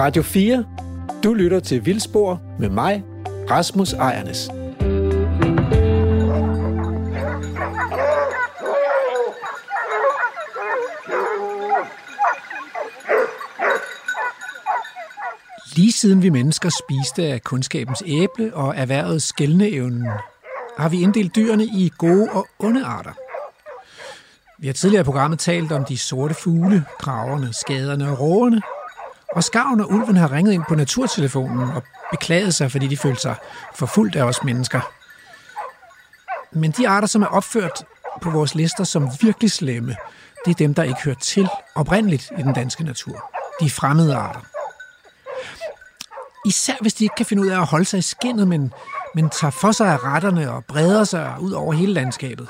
Radio 4. Du lytter til Vildspor med mig, Rasmus Ejernes. Lige siden vi mennesker spiste af kundskabens æble og erhvervede skældneevnen, har vi inddelt dyrene i gode og onde arter. Vi har tidligere i programmet talt om de sorte fugle, kraverne, skaderne og rågerne. Og skarven og ulven har ringet ind på naturtelefonen og beklaget sig, fordi de følte sig forfulgt af os mennesker. Men de arter, som er opført på vores lister som virkelig slemme, det er dem, der ikke hører til oprindeligt i den danske natur. De fremmede arter. Især hvis de ikke kan finde ud af at holde sig i skinnet, men, men tager for sig af retterne og breder sig ud over hele landskabet.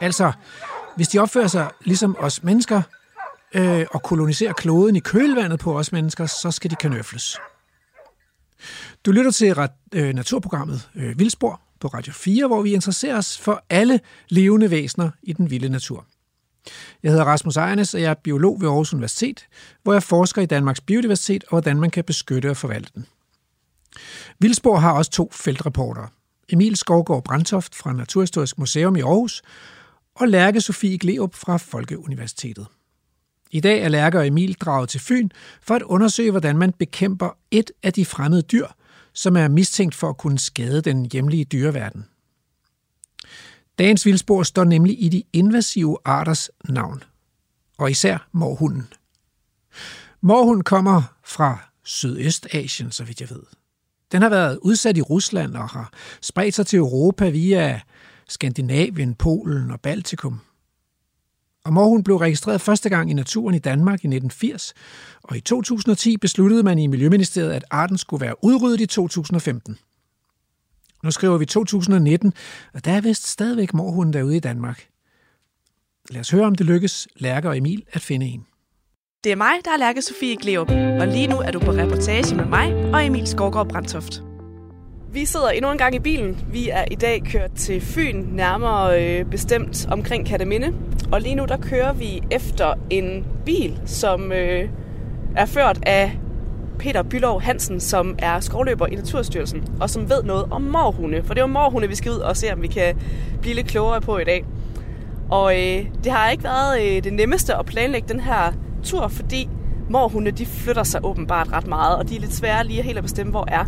Altså, hvis de opfører sig ligesom os mennesker øh, og koloniserer kloden i kølvandet på os mennesker, så skal de kanøfles. Du lytter til øh, naturprogrammet øh, Vildspor på Radio 4, hvor vi interesserer os for alle levende væsener i den vilde natur. Jeg hedder Rasmus Ejernes, og jeg er biolog ved Aarhus Universitet, hvor jeg forsker i Danmarks biodiversitet og hvordan man kan beskytte og forvalte den. Vildspor har også to feltreportere. Emil Skovgaard Brandtoft fra Naturhistorisk Museum i Aarhus og Lærke Sofie Gleup fra Folkeuniversitetet. I dag er Lærke og Emil draget til Fyn for at undersøge, hvordan man bekæmper et af de fremmede dyr, som er mistænkt for at kunne skade den hjemlige dyreverden. Dagens vildspor står nemlig i de invasive arters navn, og især morhunden. Morhunden kommer fra Sydøstasien, så vidt jeg ved. Den har været udsat i Rusland og har spredt sig til Europa via Skandinavien, Polen og Baltikum. Og morhund blev registreret første gang i naturen i Danmark i 1980, og i 2010 besluttede man i Miljøministeriet, at arten skulle være udryddet i 2015. Nu skriver vi 2019, og der er vist stadigvæk morhunden derude i Danmark. Lad os høre, om det lykkes Lærke og Emil at finde en. Det er mig, der er Lærke Sofie Gleup, og lige nu er du på reportage med mig og Emil Skovgaard Brandtoft. Vi sidder endnu en gang i bilen. Vi er i dag kørt til Fyn, nærmere øh, bestemt omkring Kataminde. Og lige nu der kører vi efter en bil, som øh, er ført af Peter Bylov Hansen, som er skovløber i Naturstyrelsen, og som ved noget om morhunde. For det er jo morhunde, vi skal ud og se, om vi kan blive lidt klogere på i dag. Og øh, det har ikke været øh, det nemmeste at planlægge den her tur, fordi morhunde de flytter sig åbenbart ret meget, og de er lidt svære lige helt at bestemme, hvor er.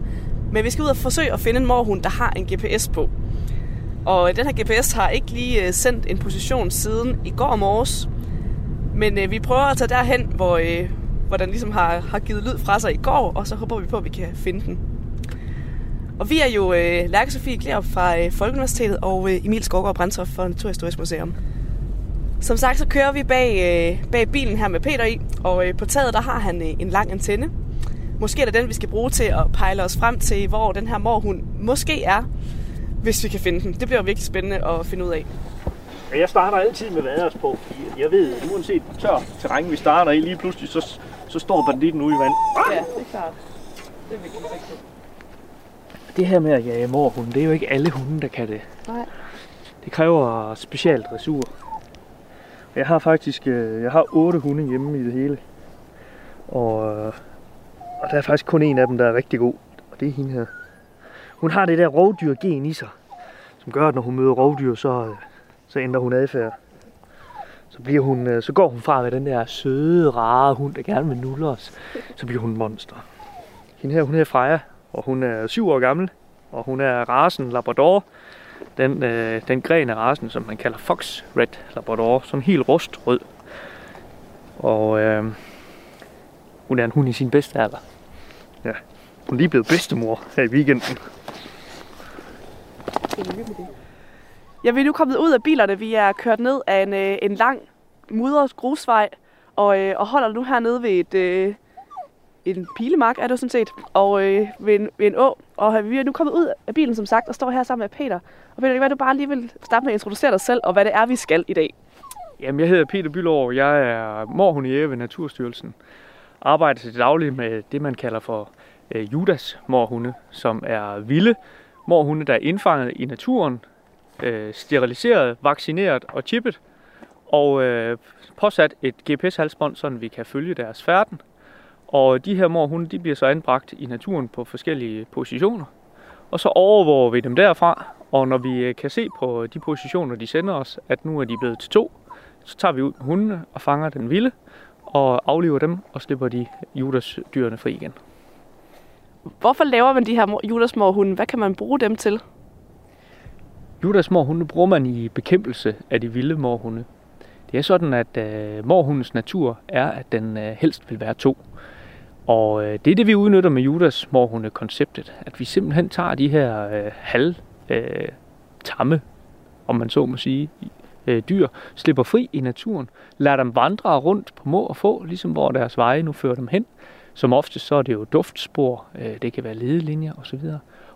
Men vi skal ud og forsøge at finde en morhund, der har en GPS på. Og den her GPS har ikke lige øh, sendt en position siden i går morges. Men øh, vi prøver at tage derhen, hvor, øh, hvor den ligesom har, har givet lyd fra sig i går, og så håber vi på, at vi kan finde den. Og vi er jo øh, Lærke Sofie Klerup fra øh, Folkeuniversitetet og øh, Emil Skovgaard Brandtoft fra Naturhistorisk Museum. Som sagt, så kører vi bag, øh, bag bilen her med Peter i, og øh, på taget der har han øh, en lang antenne. Måske er det den, vi skal bruge til at pejle os frem til, hvor den her morhund måske er, hvis vi kan finde den. Det bliver virkelig spændende at finde ud af. Jeg starter altid med vaders på, fordi jeg ved, at uanset tør terræn vi starter i, lige pludselig, så, så står banditten ude i vand. Ja, det er klart. Det er virkelig rigtigt. Det her med at jage morhunde, det er jo ikke alle hunde, der kan det. Nej. Det kræver special dressur. Jeg har faktisk øh, jeg har otte hunde hjemme i det hele. Og, øh, og der er faktisk kun en af dem, der er rigtig god. Og det er hende her. Hun har det der rovdyrgen i sig, som gør, at når hun møder rovdyr, så, øh, så ændrer hun adfærd. Så, bliver hun, øh, så går hun fra at være den der søde, rare hund, der gerne vil nulle os. Så bliver hun en monster. Hende her, hun hedder Freja, og hun er syv år gammel. Og hun er rasen Labrador. Den, øh, den gren af rasen, som man kalder Fox Red Labrador. Sådan helt rustrød. Og øh, hun er en hund i sin bedste alder. Ja. Hun er lige blevet bedstemor her i weekenden. Ja, vi er nu kommet ud af bilerne. Vi er kørt ned af en, øh, en lang mudret grusvej, og, øh, og holder nu hernede ved et, øh, en pilemark, er det sådan set, og øh, ved, en, ved en å. Og vi er nu kommet ud af bilen, som sagt, og står her sammen med Peter. Og Peter, hvad du bare lige vil starte med at introducere dig selv, og hvad det er, vi skal i dag. Jamen, jeg hedder Peter Bylov. Jeg er morhundejæge ved Naturstyrelsen. Arbejder til daglig med det, man kalder for øh, Judas morhunde, som er vilde morhunde, der er indfanget i naturen, øh, steriliseret, vaccineret og chippet, og øh, påsat et GPS-halsbånd, så vi kan følge deres færden Og de her morhunde, de bliver så anbragt i naturen på forskellige positioner. Og så overvåger vi dem derfra, og når vi øh, kan se på de positioner, de sender os, at nu er de blevet til to, så tager vi ud med hundene og fanger den vilde, og afliver dem og slipper de Judas dyrene fri igen. Hvorfor laver man de her Judas hunde? Hvad kan man bruge dem til? Judas morhunde bruger man i bekæmpelse af de vilde morhunde. Det er sådan, at øh, morhundens natur er, at den øh, helst vil være to. Og øh, det er det, vi udnytter med Judas morhunde-konceptet. At vi simpelthen tager de her øh, halv øh, tamme, om man så må sige, øh, dyr, slipper fri i naturen, lader dem vandre rundt på må og få, ligesom hvor deres veje nu fører dem hen. Som ofte så er det jo duftspor, øh, det kan være ledelinjer osv.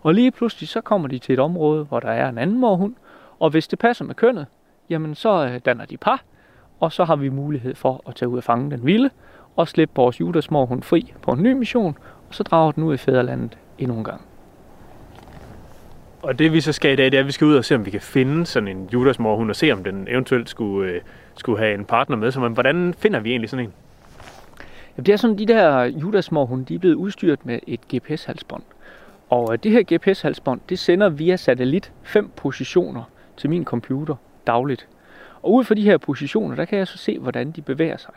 Og lige pludselig så kommer de til et område, hvor der er en anden morhund, og hvis det passer med kønnet, jamen så øh, danner de par, og så har vi mulighed for at tage ud og fange den vilde, og slippe vores Judas morhund fri på en ny mission, og så drager den ud i fædrelandet endnu en gang. Og det vi så skal i dag, det er, at vi skal ud og se, om vi kan finde sådan en Judas morhund, og se, om den eventuelt skulle, øh, skulle have en partner med. Så men, hvordan finder vi egentlig sådan en? Ja, det er sådan, de der Judas morhunde, de er blevet udstyret med et GPS-halsbånd. Og øh, det her GPS-halsbånd, det sender via satellit fem positioner til min computer dagligt. Og ud fra de her positioner, der kan jeg så se, hvordan de bevæger sig.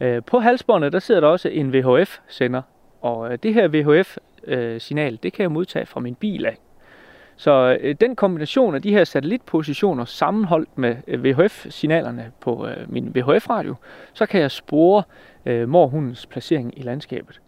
Øh, på halsbåndet, der sidder der også en VHF-sender, og øh, det her VHF-signal, det kan jeg modtage fra min bil af. Så øh, den kombination af de her satellitpositioner sammenholdt med øh, VHF-signalerne på øh, min VHF-radio, så kan jeg spore morhundens placering i landskabet.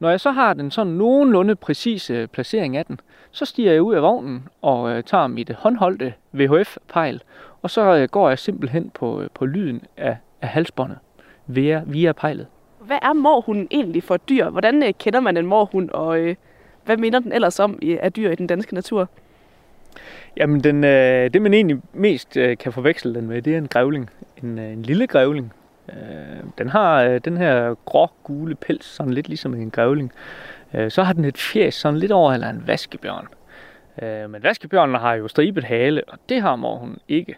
Når jeg så har den sådan nogenlunde præcise placering af den, så stiger jeg ud af vognen og øh, tager mit håndholdte VHF-pejl, og så øh, går jeg simpelthen på, øh, på lyden af, af halsbåndet via, via pejlet. Hvad er morhunden egentlig for et dyr? Hvordan øh, kender man en morhund, og øh, hvad minder den ellers om i, af dyr i den danske natur? Jamen, den, øh, det man egentlig mest øh, kan forveksle den med, det er en grævling. En, øh, en lille grævling, Øh, den har øh, den her grå-gule pels, sådan lidt ligesom en grævling. Øh, så har den et fjes sådan lidt over eller en vaskebjørn. Øh, men vaskebjørnen har jo stribet hale, og det har morhunden ikke.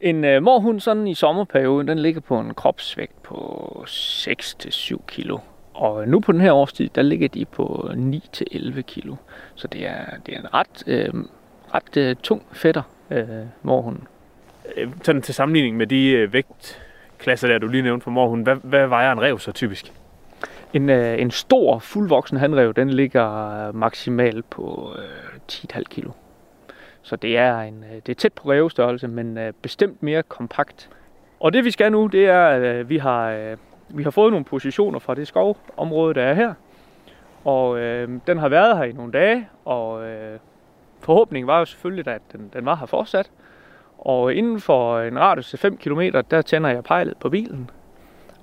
En øh, morhund sådan i sommerperioden, den ligger på en kropsvægt på 6-7 kilo. Og nu på den her årstid, der ligger de på 9-11 kilo. Så det er, det er en ret, øh, ret øh, tung fætter, øh, morhunden. Øh, sådan til sammenligning med de øh, vægt klasser der, du lige nævnte for morhunden, hvad, hvad vejer en rev så typisk? En, øh, en stor, fuldvoksen hanrev, den ligger maksimalt på øh, 10,5 kilo. Så det er, en, øh, det er tæt på revstørrelse, men øh, bestemt mere kompakt. Og det vi skal nu, det er, at øh, vi, har, øh, vi har fået nogle positioner fra det skovområde, der er her. Og øh, den har været her i nogle dage, og øh, forhåbning var jo selvfølgelig, at den, den var her fortsat. Og inden for en radius af 5 km, der tænder jeg pejlet på bilen.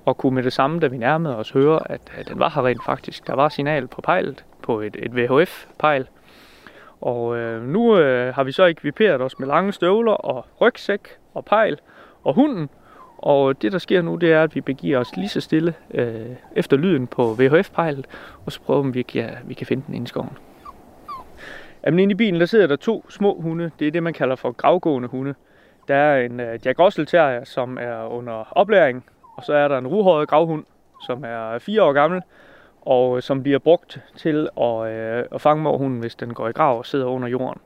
Og kunne med det samme, da vi nærmede os, høre, at, at den var her rent faktisk. Der var signal på pejlet, på et, et VHF-pejl. Og øh, nu øh, har vi så ekviperet os med lange støvler og rygsæk og pejl og hunden. Og det, der sker nu, det er, at vi begiver os lige så stille øh, efter lyden på VHF-pejlet, og så prøver vi, om vi kan, vi kan finde den inde i skoven. Jamen inde i bilen, der sidder der to små hunde. Det er det, man kalder for gravgående hunde. Der er en uh, Jack Russell Terrier, som er under oplæring. Og så er der en ruhåret gravhund, som er fire år gammel. Og øh, som bliver brugt til at, uh, at fange morhunden, hvis den går i grav og sidder under jorden.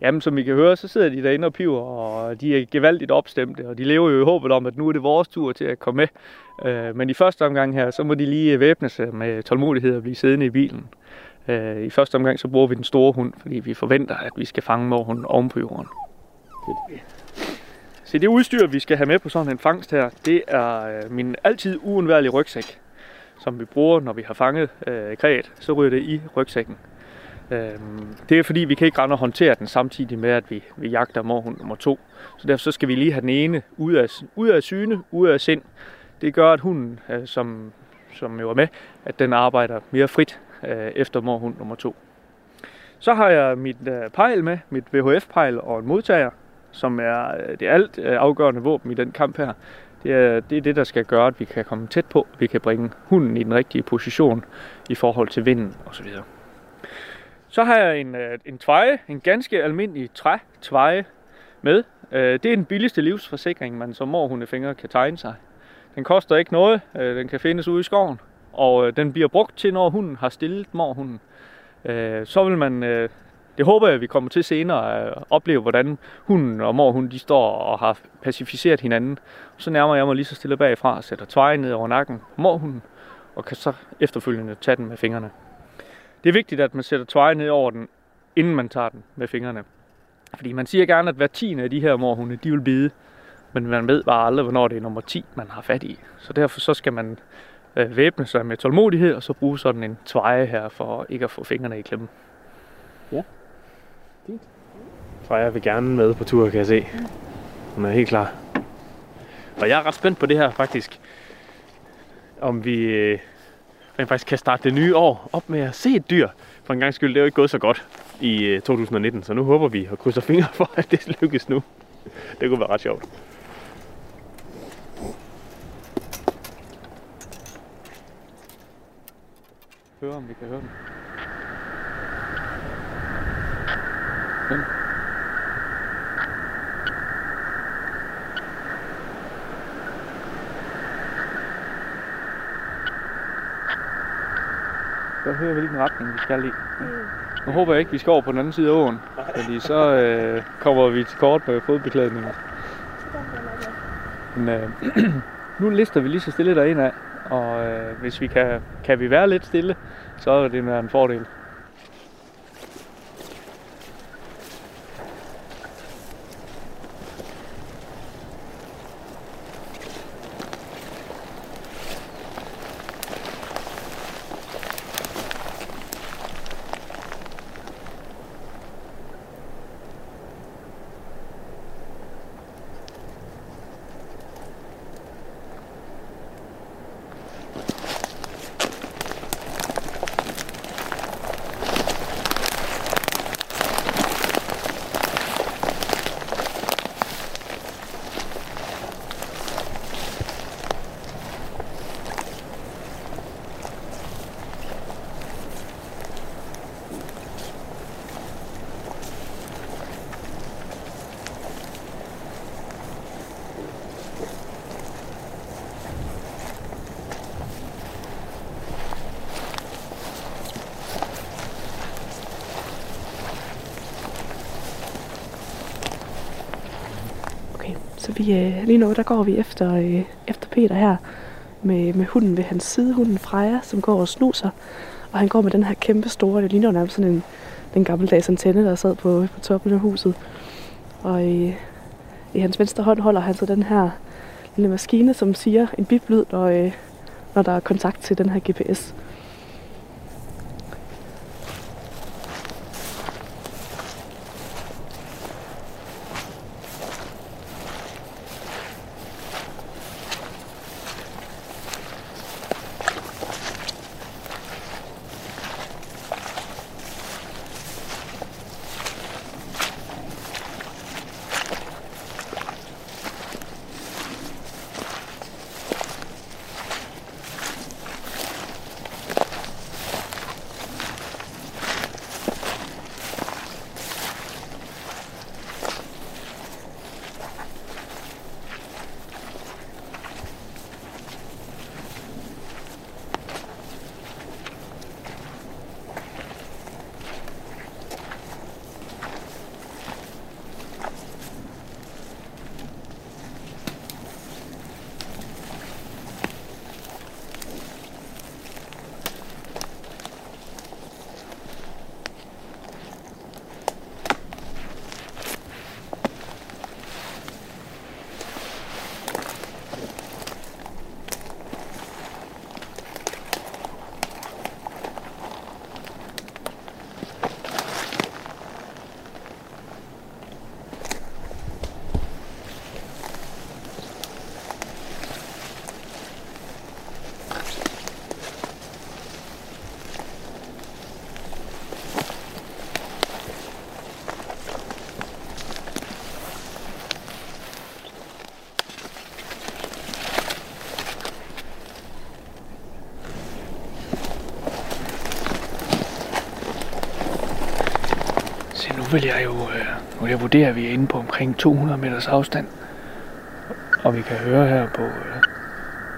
Jamen, som I kan høre, så sidder de derinde og piver, og de er gevaldigt opstemte, og de lever jo i håbet om, at nu er det vores tur til at komme med. Uh, men i første omgang her, så må de lige væbne sig med tålmodighed og blive siddende i bilen. Øh, I første omgang så bruger vi den store hund, fordi vi forventer, at vi skal fange morhunden oven på jorden. Så det udstyr, vi skal have med på sådan en fangst her, det er øh, min altid uundværlige rygsæk, som vi bruger, når vi har fanget øh, kræet. Så ryger det i rygsækken. Øhm, det er fordi, vi kan ikke rende og håndtere den samtidig med, at vi, vi jagter morhund nummer to. Så derfor så skal vi lige have den ene ud af, ud af syne, ud af sind. Det gør, at hunden, øh, som, som jo er med, at den arbejder mere frit øh, efter morhund nummer 2. Så har jeg mit øh, pejl med, mit VHF-pejl og en modtager, som er øh, det alt øh, afgørende våben i den kamp her. Det er, det er det, der skal gøre, at vi kan komme tæt på, vi kan bringe hunden i den rigtige position i forhold til vinden osv. Så har jeg en, øh, en tveje, en ganske almindelig træ-tveje med. Øh, det er den billigste livsforsikring, man som morhundefinger kan tegne sig. Den koster ikke noget, øh, den kan findes ude i skoven, og øh, den bliver brugt til, når hunden har stillet morhunden. Øh, så vil man, øh, det håber jeg, vi kommer til senere at øh, opleve, hvordan hunden og morhunden de står og har pacificeret hinanden. Så nærmer jeg mig lige så stille bagfra og sætter tveje ned over nakken på morhunden, og kan så efterfølgende tage den med fingrene. Det er vigtigt, at man sætter tveje ned over den, inden man tager den med fingrene. Fordi man siger gerne, at hver tiende af de her morhunde, de vil bide. Men man ved bare aldrig, hvornår det er nummer 10, man har fat i. Så derfor så skal man øh, væbne sig med tålmodighed, og så bruge sådan en tveje her, for ikke at få fingrene i klemme. Freja vil gerne med på tur, kan jeg se. Hun er helt klar. Og jeg er ret spændt på det her faktisk. Om vi øh, rent faktisk kan starte det nye år op med at se et dyr. For en gang skyld, det er jo ikke gået så godt i øh, 2019, så nu håber vi og krydser fingre for, at det lykkes nu. Det kunne være ret sjovt. Høre, om vi kan høre den. Så hører vi hvilken retning vi skal i. Nu håber jeg ikke, vi skal over på den anden side af åen. Fordi så øh, kommer vi til kort med fodbeklædningen. Men øh, nu lister vi lige så stille derinde af. Og øh, hvis vi kan, kan vi være lidt stille, så er det en fordel. Vi, øh, lige nu der går vi efter, øh, efter Peter her med, med hunden ved hans side, hunden Freja, som går og snuser. Og han går med den her kæmpe store, det ligner nærmest sådan en, den gammeldags antenne, der sad på, på toppen af huset. Og i, i hans venstre hånd holder han så den her lille maskine, som siger en biplyd, når, øh, når der er kontakt til den her GPS. Vil jeg jo øh, nu vil jeg vurdere, at vi er inde på omkring 200 meters afstand. Og vi kan høre her på, øh,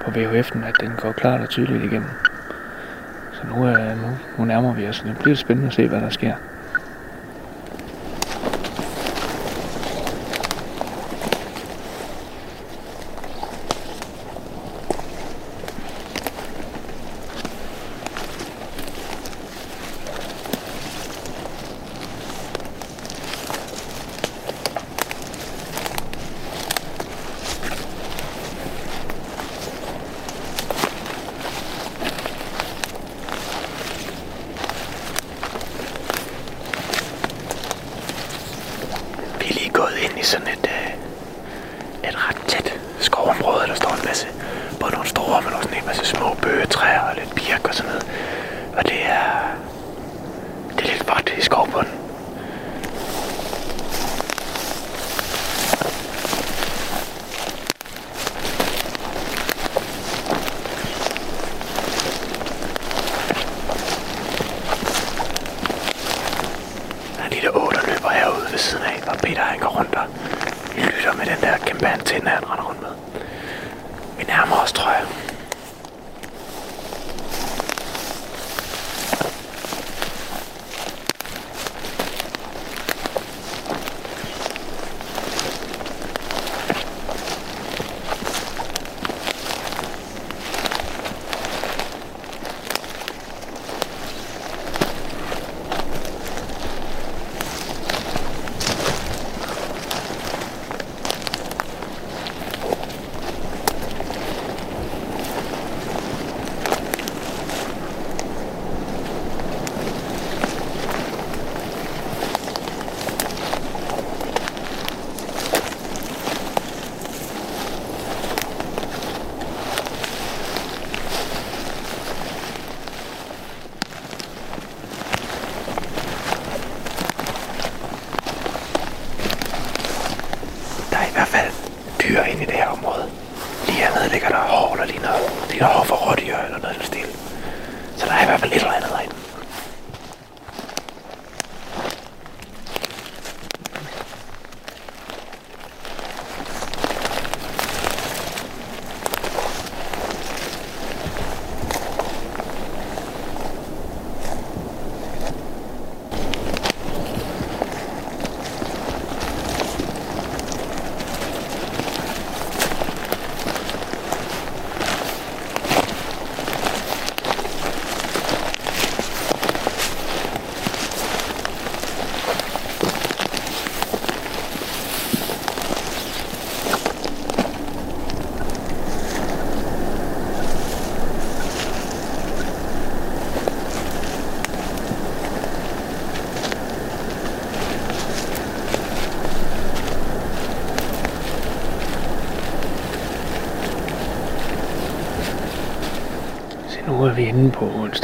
på VHF'en, at den går klart og tydeligt igennem. Så nu, øh, nu, nu nærmer vi os. Det bliver spændende at se, hvad der sker.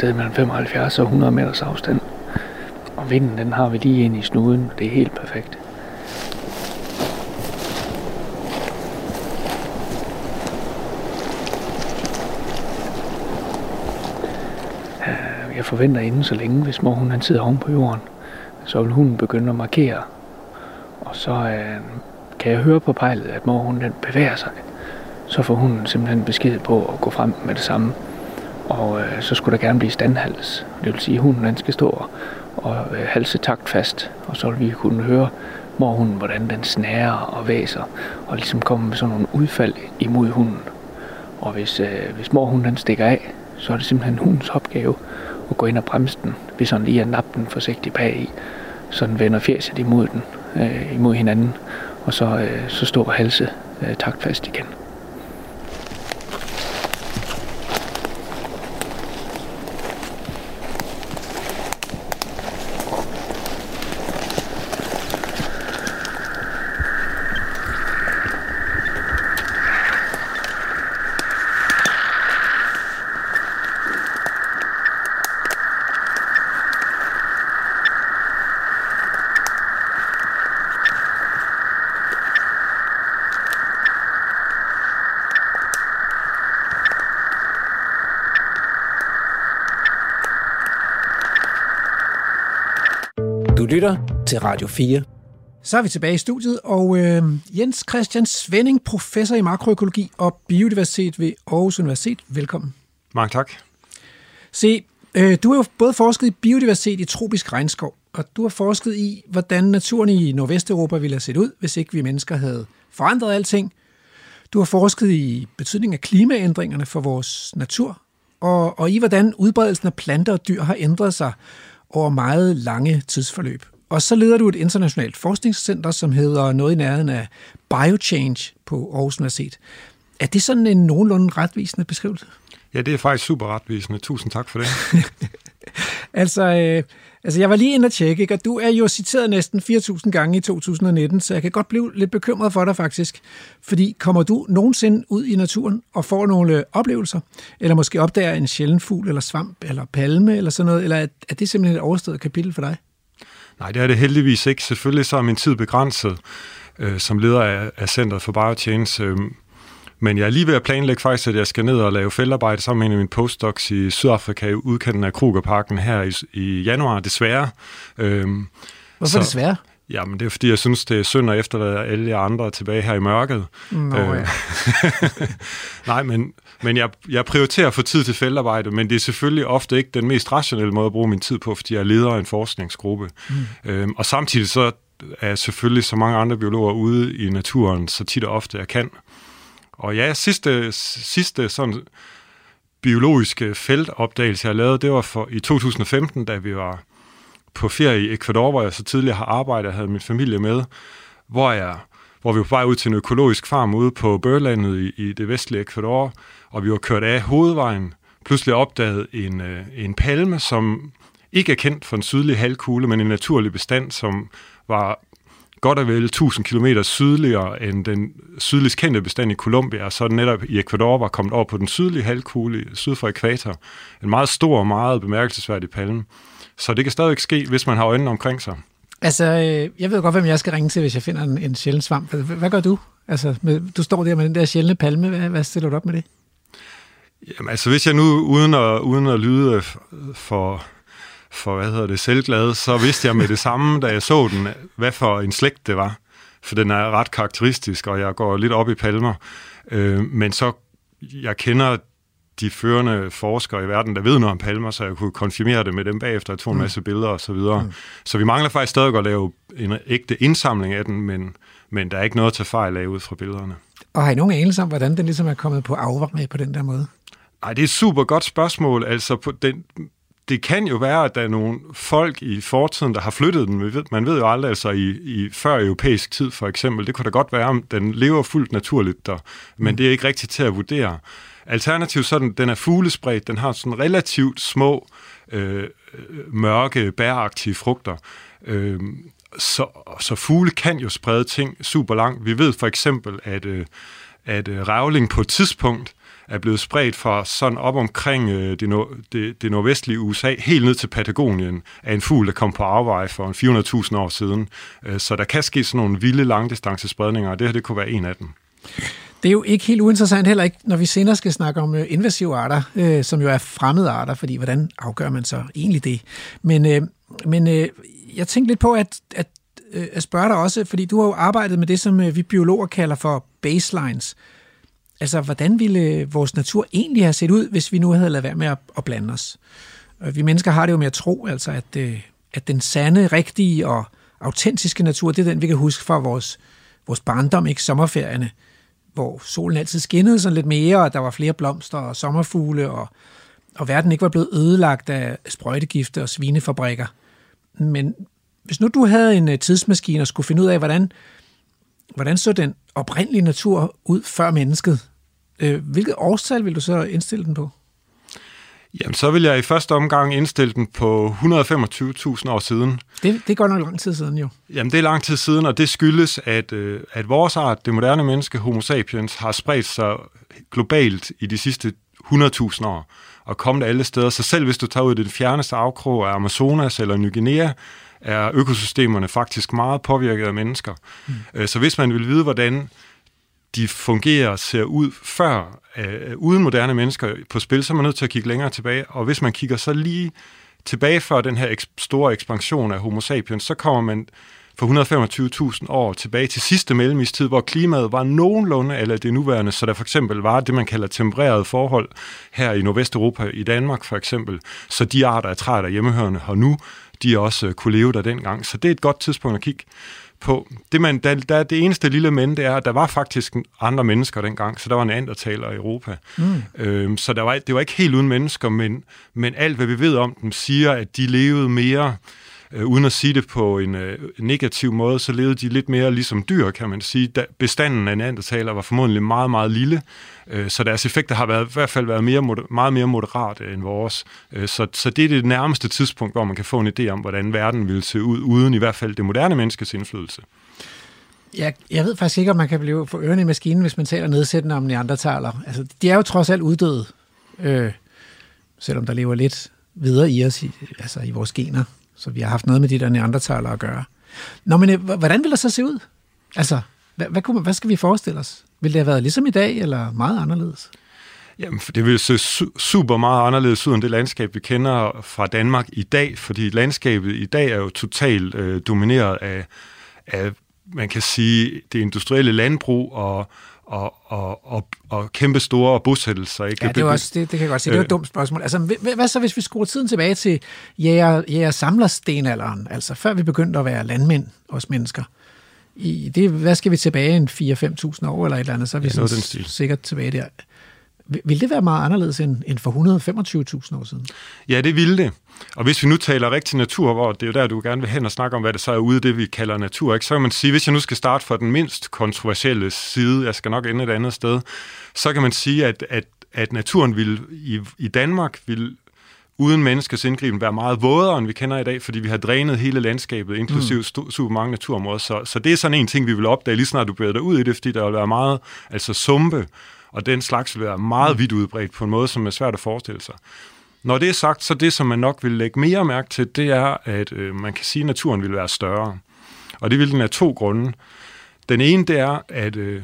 Sted mellem 75 og 100 meters afstand. Og vinden, den har vi lige ind i snuden. Det er helt perfekt. Jeg forventer inden så længe, hvis mor hun han sidder oven på jorden, så vil hunden begynde at markere. Og så øh, kan jeg høre på pejlet, at mor hun den bevæger sig. Så får hunden simpelthen besked på at gå frem med det samme. Og øh, så skulle der gerne blive standhals. Det vil sige, at hunden den skal stå og, og øh, halse takt fast. Og så vil vi kunne høre morhunden, hvordan den snærer og væser. Og ligesom komme med sådan nogle udfald imod hunden. Og hvis, øh, hvis morhunden den stikker af, så er det simpelthen hundens opgave at gå ind og bremse den. Hvis han lige at nappe den forsigtigt bag i. Så den vender fjeset imod den, øh, imod hinanden. Og så, øh, så stå og halse øh, taktfast igen. Du lytter til Radio 4. Så er vi tilbage i studiet, og øh, Jens Christian Svending, professor i makroøkologi og biodiversitet ved Aarhus Universitet. Velkommen. Mange tak. Se, Øh, du har jo både forsket i biodiversitet i tropisk regnskov, og du har forsket i, hvordan naturen i Nordvesteuropa ville have set ud, hvis ikke vi mennesker havde forandret alting. Du har forsket i betydningen af klimaændringerne for vores natur, og, og i hvordan udbredelsen af planter og dyr har ændret sig over meget lange tidsforløb. Og så leder du et internationalt forskningscenter, som hedder noget i nærheden af Biochange på Aarhus Universitet. Er det sådan en nogenlunde retvisende beskrivelse? Ja, det er faktisk super retvisende. Tusind tak for det. altså, øh, altså, jeg var lige inde og tjekke, ikke? og du er jo citeret næsten 4.000 gange i 2019, så jeg kan godt blive lidt bekymret for dig faktisk. Fordi kommer du nogensinde ud i naturen og får nogle oplevelser, eller måske opdager en sjælden fugl, eller svamp, eller palme, eller sådan noget, eller er, er det simpelthen et overstået kapitel for dig? Nej, det er det heldigvis ikke. Selvfølgelig så er min tid begrænset øh, som leder af, af Centeret for Biochange. Øh, men jeg er lige ved at planlægge faktisk, at jeg skal ned og lave feltarbejde sammen med en af mine postdocs i Sydafrika, i udkanten af Krugerparken her i, i januar, desværre. Øhm, Hvorfor så, desværre? Jamen, det er fordi, jeg synes, det er synd at efterlade alle jer andre tilbage her i mørket. Nå, øh, ja. Nej, men, men jeg, jeg prioriterer for tid til feltarbejde, men det er selvfølgelig ofte ikke den mest rationelle måde at bruge min tid på, fordi jeg leder en forskningsgruppe. Mm. Øhm, og samtidig så er jeg selvfølgelig så mange andre biologer ude i naturen, så tit og ofte jeg kan. Og ja, sidste, sidste sådan biologiske feltopdagelse, jeg lavede, det var for, i 2015, da vi var på ferie i Ecuador, hvor jeg så tidligere har arbejdet og havde min familie med, hvor, jeg, hvor vi var på vej ud til en økologisk farm ude på Børlandet i, i det vestlige Ecuador, og vi var kørt af hovedvejen, pludselig opdaget en, øh, en palme, som ikke er kendt for en sydlig halvkugle, men en naturlig bestand, som var godt og vel 1000 km sydligere end den sydligst kendte bestand i Colombia, så den netop i Ecuador var kommet over på den sydlige halvkugle syd for ekvator. En meget stor og meget bemærkelsesværdig palme. Så det kan stadig ske, hvis man har øjnene omkring sig. Altså, øh, jeg ved godt, hvem jeg skal ringe til, hvis jeg finder en, en sjælden svamp. Hvad gør du? Altså, med, du står der med den der sjældne palme. Hvad, hvad stiller du op med det? Jamen, altså, hvis jeg nu, uden at, uden at lyde for for, hvad hedder det, selvglad, så vidste jeg med det samme, da jeg så den, hvad for en slægt det var. For den er ret karakteristisk, og jeg går lidt op i palmer. Øh, men så, jeg kender de førende forskere i verden, der ved noget om palmer, så jeg kunne konfirmere det med dem bagefter. Jeg tog en mm. masse billeder og så videre. Mm. Så vi mangler faktisk stadig at lave en ægte indsamling af den, men, men der er ikke noget at tage fejl af ud fra billederne. Og har I nogen anelse om, hvordan den ligesom er kommet på afveje på den der måde? Nej, det er et super godt spørgsmål. Altså, på den, det kan jo være, at der er nogle folk i fortiden, der har flyttet den. Man ved jo aldrig, altså i, i før europæisk tid for eksempel, det kunne da godt være, om den lever fuldt naturligt der, men mm. det er ikke rigtigt til at vurdere. Alternativt sådan, den, er fuglespredt, den har sådan relativt små, øh, øh mørke, bæragtige frugter. Øh, så, så fugle kan jo sprede ting super langt. Vi ved for eksempel, at, øh, at øh, rævling på et tidspunkt er blevet spredt fra sådan op omkring øh, det, nord, det, det nordvestlige USA, helt ned til Patagonien, af en fugl, der kom på afveje for 400.000 år siden. Øh, så der kan ske sådan nogle vilde langdistancespredninger, og det her det kunne være en af dem. Det er jo ikke helt uinteressant heller ikke, når vi senere skal snakke om øh, invasive arter, øh, som jo er fremmede arter, fordi hvordan afgør man så egentlig det? Men, øh, men øh, jeg tænkte lidt på at, at, øh, at spørge dig også, fordi du har jo arbejdet med det, som øh, vi biologer kalder for baselines, Altså, hvordan ville øh, vores natur egentlig have set ud, hvis vi nu havde lavet være med at, at blande os? Vi mennesker har det jo med at tro, altså, at, øh, at den sande, rigtige og autentiske natur, det er den, vi kan huske fra vores, vores barndom, ikke sommerferierne, hvor solen altid skinnede sådan lidt mere, og der var flere blomster og sommerfugle, og, og verden ikke var blevet ødelagt af sprøjtegifte og svinefabrikker. Men hvis nu du havde en øh, tidsmaskine og skulle finde ud af, hvordan hvordan så den oprindelige natur ud før mennesket? Øh, hvilket årstal vil du så indstille den på? Jamen, så vil jeg i første omgang indstille den på 125.000 år siden. Det, det går nok lang tid siden jo. Jamen, det er lang tid siden, og det skyldes, at, øh, at vores art, det moderne menneske, Homo sapiens, har spredt sig globalt i de sidste 100.000 år og kommet alle steder. Så selv hvis du tager ud i den fjerneste afkrog af Amazonas eller Ny Guinea, er økosystemerne faktisk meget påvirket af mennesker. Mm. Så hvis man vil vide, hvordan de fungerer ser ud før, øh, uden moderne mennesker på spil, så er man nødt til at kigge længere tilbage. Og hvis man kigger så lige tilbage før den her eks- store ekspansion af Homo sapiens, så kommer man for 125.000 år tilbage til sidste mellemistid, hvor klimaet var nogenlunde eller det nuværende, så der for eksempel var det, man kalder tempereret forhold her i Nordvesteuropa, i Danmark for eksempel, så de arter af træer, der hjemmehørende har nu, de også øh, kunne leve der dengang. Så det er et godt tidspunkt at kigge på. Det, man, der, der, det eneste lille men, det er, at der var faktisk andre mennesker dengang, så der var en andertaler i Europa. Mm. Øhm, så der var, det var ikke helt uden mennesker, men, men alt, hvad vi ved om dem, siger, at de levede mere øh, uden at sige det på en øh, negativ måde, så levede de lidt mere ligesom dyr, kan man sige. Da bestanden af neandertaler var formodentlig meget, meget lille, øh, så deres effekter har været, i hvert fald været mere, meget mere moderat øh, end vores. Øh, så, så det er det nærmeste tidspunkt, hvor man kan få en idé om, hvordan verden ville se ud, uden i hvert fald det moderne menneskes indflydelse. Jeg, jeg ved faktisk ikke, om man kan blive for ørerne i maskinen, hvis man taler nedsættende om neandertaler. Altså, de er jo trods alt uddøde, øh, selvom der lever lidt videre i os, i, altså i vores gener. Så vi har haft noget med de der neandertaler at gøre. Nå, men øh, hvordan vil det så se ud? Altså, hvad, hvad, kunne hvad skal vi forestille os? Vil det have været ligesom i dag, eller meget anderledes? Jamen, for det vil se su- super meget anderledes ud end det landskab, vi kender fra Danmark i dag, fordi landskabet i dag er jo totalt øh, domineret af, af, man kan sige, det industrielle landbrug og, og, og, og, og kæmpe store bosættelser. Ikke? Ja, det, er også, det, det kan jeg godt sige. Det er et dumt spørgsmål. Altså, hvad, hvad så, hvis vi skruer tiden tilbage til jæger, jæger samler stenalderen, altså før vi begyndte at være landmænd, os mennesker? I det, hvad skal vi tilbage, en 4-5.000 år eller et eller andet, så er vi ja, sådan sikkert tilbage der. Vil det være meget anderledes end, end for 125.000 år siden? Ja, det ville det. Og hvis vi nu taler rigtig natur, hvor det er jo der, du gerne vil hen og snakke om, hvad det så er ude det, vi kalder natur, ikke? så kan man sige, hvis jeg nu skal starte fra den mindst kontroversielle side, jeg skal nok ende et andet sted, så kan man sige, at, at, at naturen vil, i, i Danmark vil uden menneskers indgriben være meget vådere, end vi kender i dag, fordi vi har drænet hele landskabet, inklusive mm. super mange naturområder. Så, så det er sådan en ting, vi vil opdage lige snart du bevæger dig ud i det, fordi der vil være meget altså sumpe, og den slags vil være meget vidt udbredt på en måde, som er svært at forestille sig. Når det er sagt, så det, som man nok vil lægge mere mærke til, det er, at øh, man kan sige, at naturen vil være større. Og det vil den af to grunde. Den ene, det er, at, øh,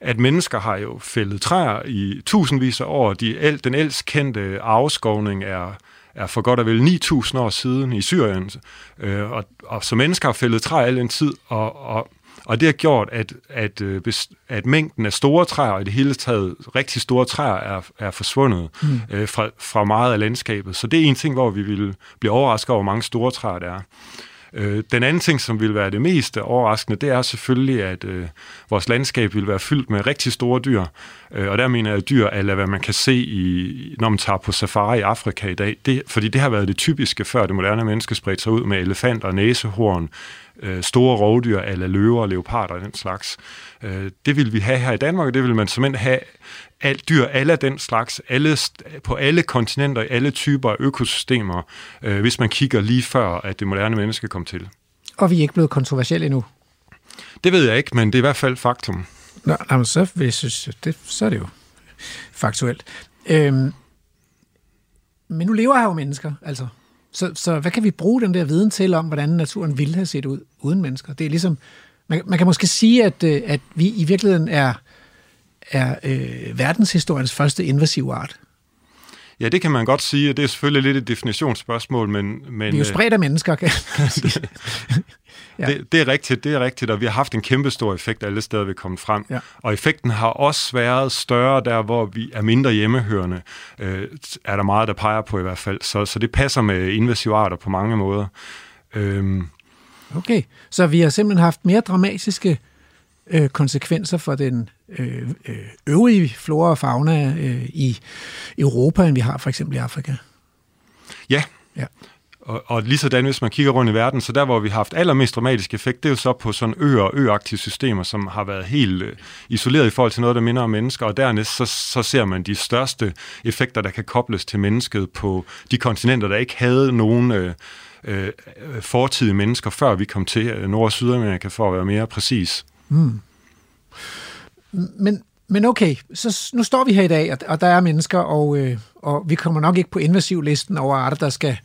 at mennesker har jo fældet træer i tusindvis af år. De, el, den ældst kendte afskovning er, er for godt og vel 9.000 år siden i Syrien. Øh, og, og så mennesker har fældet træer al en tid, og, og og det har gjort, at, at, øh, at mængden af store træer, og i det hele taget rigtig store træer, er, er forsvundet mm. øh, fra, fra meget af landskabet. Så det er en ting, hvor vi vil blive overrasket over, hvor mange store træer der er. Øh, den anden ting, som vil være det mest overraskende, det er selvfølgelig, at øh, vores landskab vil være fyldt med rigtig store dyr. Øh, og der mener jeg dyr, eller hvad man kan se, i, når man tager på safari i Afrika i dag. Det, fordi det har været det typiske, før det moderne menneske spredte sig ud med elefanter, næsehorn, øh, store rovdyr, eller løver, leoparder og den slags. Øh, det vil vi have her i Danmark, og det vil man simpelthen have alt dyr, alle den slags, alle, på alle kontinenter, alle typer af økosystemer, øh, hvis man kigger lige før, at det moderne menneske kom til. Og vi er ikke blevet kontroversielle endnu? Det ved jeg ikke, men det er i hvert fald faktum. Nå, jamen, så, jeg synes, det, så er det jo faktuelt. Øhm, men nu lever her jo mennesker, altså. Så, så hvad kan vi bruge den der viden til om, hvordan naturen ville have set ud uden mennesker? Det er ligesom, man, man kan måske sige, at, øh, at vi i virkeligheden er, er øh, verdenshistoriens første invasive art. Ja, det kan man godt sige, og det er selvfølgelig lidt et definitionsspørgsmål, men... men vi er jo spredt af mennesker, kan man sige. ja. det, det er rigtigt, det er rigtigt, og vi har haft en kæmpe stor effekt alle steder, vi er kommet frem. Ja. Og effekten har også været større der, hvor vi er mindre hjemmehørende, øh, er der meget, der peger på i hvert fald. Så, så det passer med invasive arter på mange måder. Øhm. Okay, så vi har simpelthen haft mere dramatiske øh, konsekvenser for den øh, øh, øvrige flora og fauna øh, i Europa, end vi har for eksempel i Afrika. Ja. ja. Og, og lige sådan, hvis man kigger rundt i verden, så der, hvor vi har haft allermest dramatisk effekt, det er jo så på sådan øer og øaktive systemer, som har været helt øh, isoleret i forhold til noget, der minder om mennesker, og dernæst så, så ser man de største effekter, der kan kobles til mennesket på de kontinenter, der ikke havde nogen øh, øh, fortidige mennesker, før vi kom til øh, Nord- og Sydamerika, for at være mere præcis. Mm. Men, men okay, så nu står vi her i dag, og, og der er mennesker, og, øh, og vi kommer nok ikke på invasivlisten over arter, der skal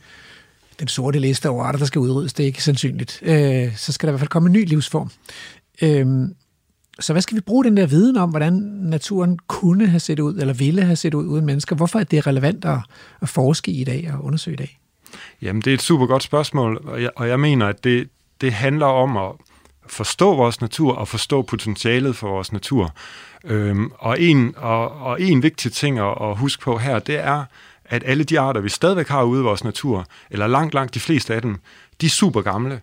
den sorte liste over arter, der skal udryddes. Det er ikke sandsynligt. Øh, så skal der i hvert fald komme en ny livsform. Øh, så hvad skal vi bruge den der viden om, hvordan naturen kunne have set ud, eller ville have set ud uden mennesker? Hvorfor er det relevant at, at forske i i dag og undersøge i dag? Jamen, det er et super godt spørgsmål, og jeg, og jeg mener, at det, det handler om at forstå vores natur og forstå potentialet for vores natur. Øhm, og, en, og, og en vigtig ting at, at huske på her, det er, at alle de arter, vi stadigvæk har ude i vores natur, eller langt, langt de fleste af dem, de er super gamle.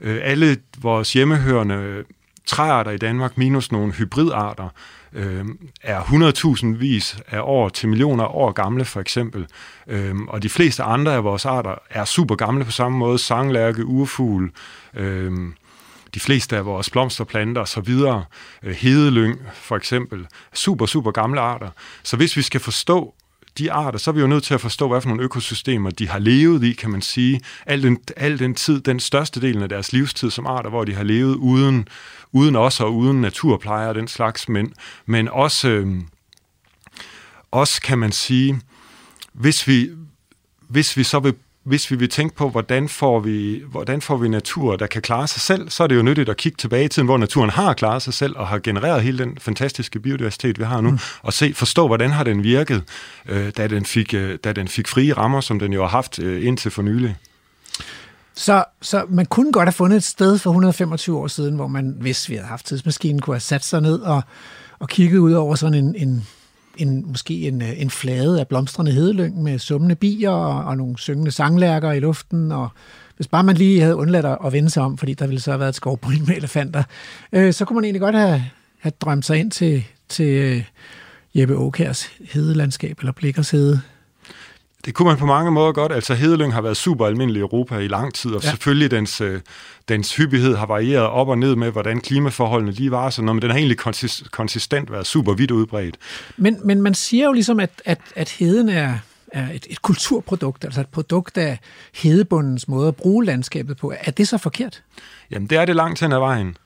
Øh, alle vores hjemmehørende træarter i Danmark, minus nogle hybridarter, øh, er 100.000 vis af år til millioner af år gamle, for eksempel. Øh, og de fleste andre af vores arter er super gamle på samme måde. Sanglærke, urfugl, øh, de fleste af vores blomsterplanter osv., øh, hedelyng for eksempel, super, super gamle arter. Så hvis vi skal forstå de arter, så er vi jo nødt til at forstå, hvad for nogle økosystemer de har levet i, kan man sige. Al den, al den tid, den største del af deres livstid som arter, hvor de har levet uden, uden os og uden naturplejer og den slags, men, men også, øh, også kan man sige, hvis vi, hvis vi så vil hvis vi vil tænke på, hvordan får, vi, hvordan får vi natur, der kan klare sig selv, så er det jo nyttigt at kigge tilbage i tiden, hvor naturen har klaret sig selv og har genereret hele den fantastiske biodiversitet, vi har nu, mm. og se, forstå, hvordan har den virket, øh, da, den fik, øh, da den fik frie rammer, som den jo har haft øh, indtil for nylig. Så, så man kunne godt have fundet et sted for 125 år siden, hvor man, hvis vi havde haft tidsmaskinen, kunne have sat sig ned og, og kigget ud over sådan en, en en, måske en, øh, en flade af blomstrende hedelyng med summende bier og, og nogle syngende sanglærker i luften, og hvis bare man lige havde undladt at vende sig om, fordi der ville så have været et skovbryn med elefanter, øh, så kunne man egentlig godt have, have drømt sig ind til, til øh, Jeppe Åkærs hedelandskab, eller Blikkers hede. Det kunne man på mange måder godt. Altså hedelyng har været super almindelig i Europa i lang tid, og ja. selvfølgelig dens, øh, dens hyppighed har varieret op og ned med, hvordan klimaforholdene lige var, så noget, men den har egentlig konsist, konsistent været super vidt udbredt. Men, men man siger jo ligesom, at, at, at heden er, er et, et kulturprodukt, altså et produkt af hedebundens måde at bruge landskabet på. Er det så forkert? Jamen, det er det langt hen ad vejen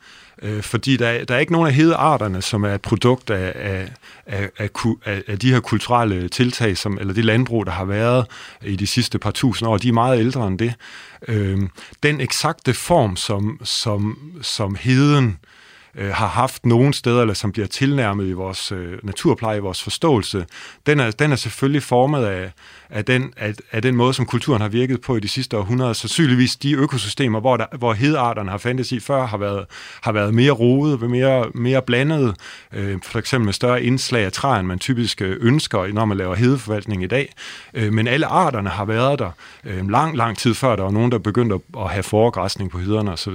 øh, fordi der, der er ikke nogen af hedearterne, som er et produkt af, af, af, af, af de her kulturelle tiltag, som, eller det landbrug, der har været i de sidste par tusind år. De er meget ældre end det. Øh, den eksakte form, som, som, som heden øh, Øh, har haft nogen steder, eller som bliver tilnærmet i vores øh, naturpleje, i vores forståelse, den er, den er selvfølgelig formet af, af, den, af, af den måde, som kulturen har virket på i de sidste århundreder. Sandsynligvis de økosystemer, hvor, der, hvor hedarterne har fandtes i før, har været, har været mere rodet, mere, mere blandet, øh, for eksempel med større indslag af træer, end man typisk øh, ønsker, når man laver hedeforvaltning i dag. Øh, men alle arterne har været der øh, lang, lang tid før, der var nogen, der begyndte at have foregræsning på hederne osv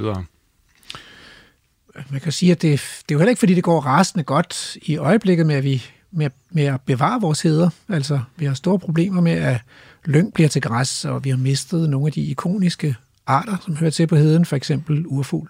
man kan sige, at det, det er jo heller ikke, fordi det går rasende godt i øjeblikket med, at vi med, med at bevare vores heder. Altså, vi har store problemer med, at lyng bliver til græs, og vi har mistet nogle af de ikoniske arter, som hører til på heden, for eksempel urfuglen.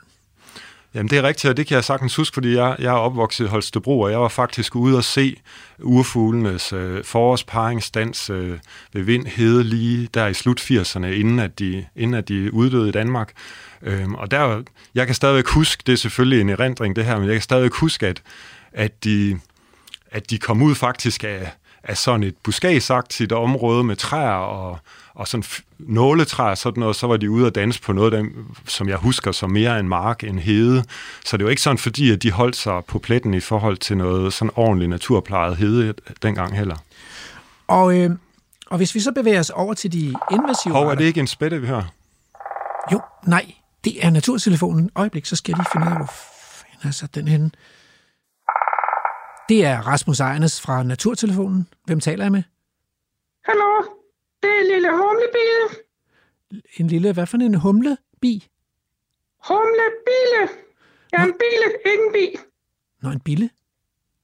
Jamen det er rigtigt, og det kan jeg sagtens huske, fordi jeg, jeg er opvokset i Holstebro, og jeg var faktisk ude at se urfuglenes øh, forårsparingsdans øh, ved vind hede lige der i slut 80'erne, inden at de, inden at de uddøde i Danmark. Øhm, og der, jeg kan stadigvæk huske, det er selvfølgelig en erindring det her, men jeg kan stadigvæk huske, at, at, de, at de kom ud faktisk af, af sådan et buskagsagtigt område med træer og, og sådan nåletræer sådan noget, så var de ude at danse på noget dem, som jeg husker som mere en mark end hede. Så det var ikke sådan, fordi at de holdt sig på pletten i forhold til noget sådan ordentligt naturplejet hede dengang heller. Og, øh, og hvis vi så bevæger os over til de invasive Hov, er det ikke en spætte, vi hører? Jo, nej, det er naturtelefonen. Øjeblik, så skal jeg lige finde ud af, hvor fanden er sat den henne. Det er Rasmus Ejernes fra Naturtelefonen. Hvem taler jeg med? Hallo, det er en lille humlebil. En lille, hvad for en humlebi? Humlebile. Ja, en bile, ikke en bi. Nå, en bille?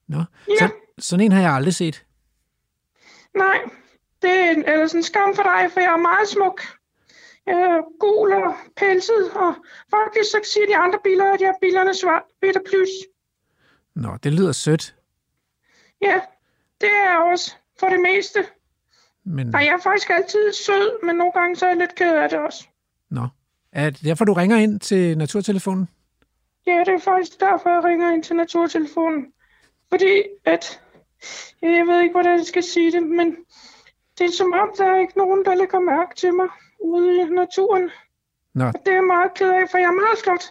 Nå, ja. så, sådan en har jeg aldrig set. Nej, det er en, ellers en skam for dig, for jeg er meget smuk øh, gul og pelset, og faktisk så siger de andre biler, at jeg er bilerne svart, bitter plus. Nå, det lyder sødt. Ja, det er også for det meste. Men... Nej, jeg er faktisk altid sød, men nogle gange så er jeg lidt ked af det også. Nå. Er det derfor, du ringer ind til Naturtelefonen? Ja, det er faktisk derfor, jeg ringer ind til Naturtelefonen. Fordi at... Jeg ved ikke, hvordan jeg skal sige det, men det er som om, der er ikke nogen, der lægger mærke til mig ude i naturen. Nå. Og det er meget ked af, for jeg er meget flot.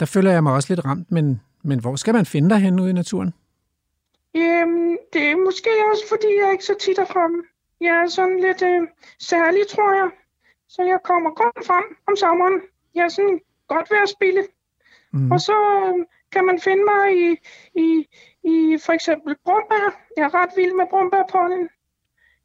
Der føler jeg mig også lidt ramt, men, men hvor skal man finde dig hen ude i naturen? Jamen, det er måske også, fordi jeg ikke så tit er fremme. Jeg er sådan lidt øh, særlig, tror jeg. Så jeg kommer godt frem om sommeren. Jeg er sådan godt være at spille. Mm. Og så øh, kan man finde mig i, i, i for eksempel brumbær. Jeg er ret vild med brumbærpollen.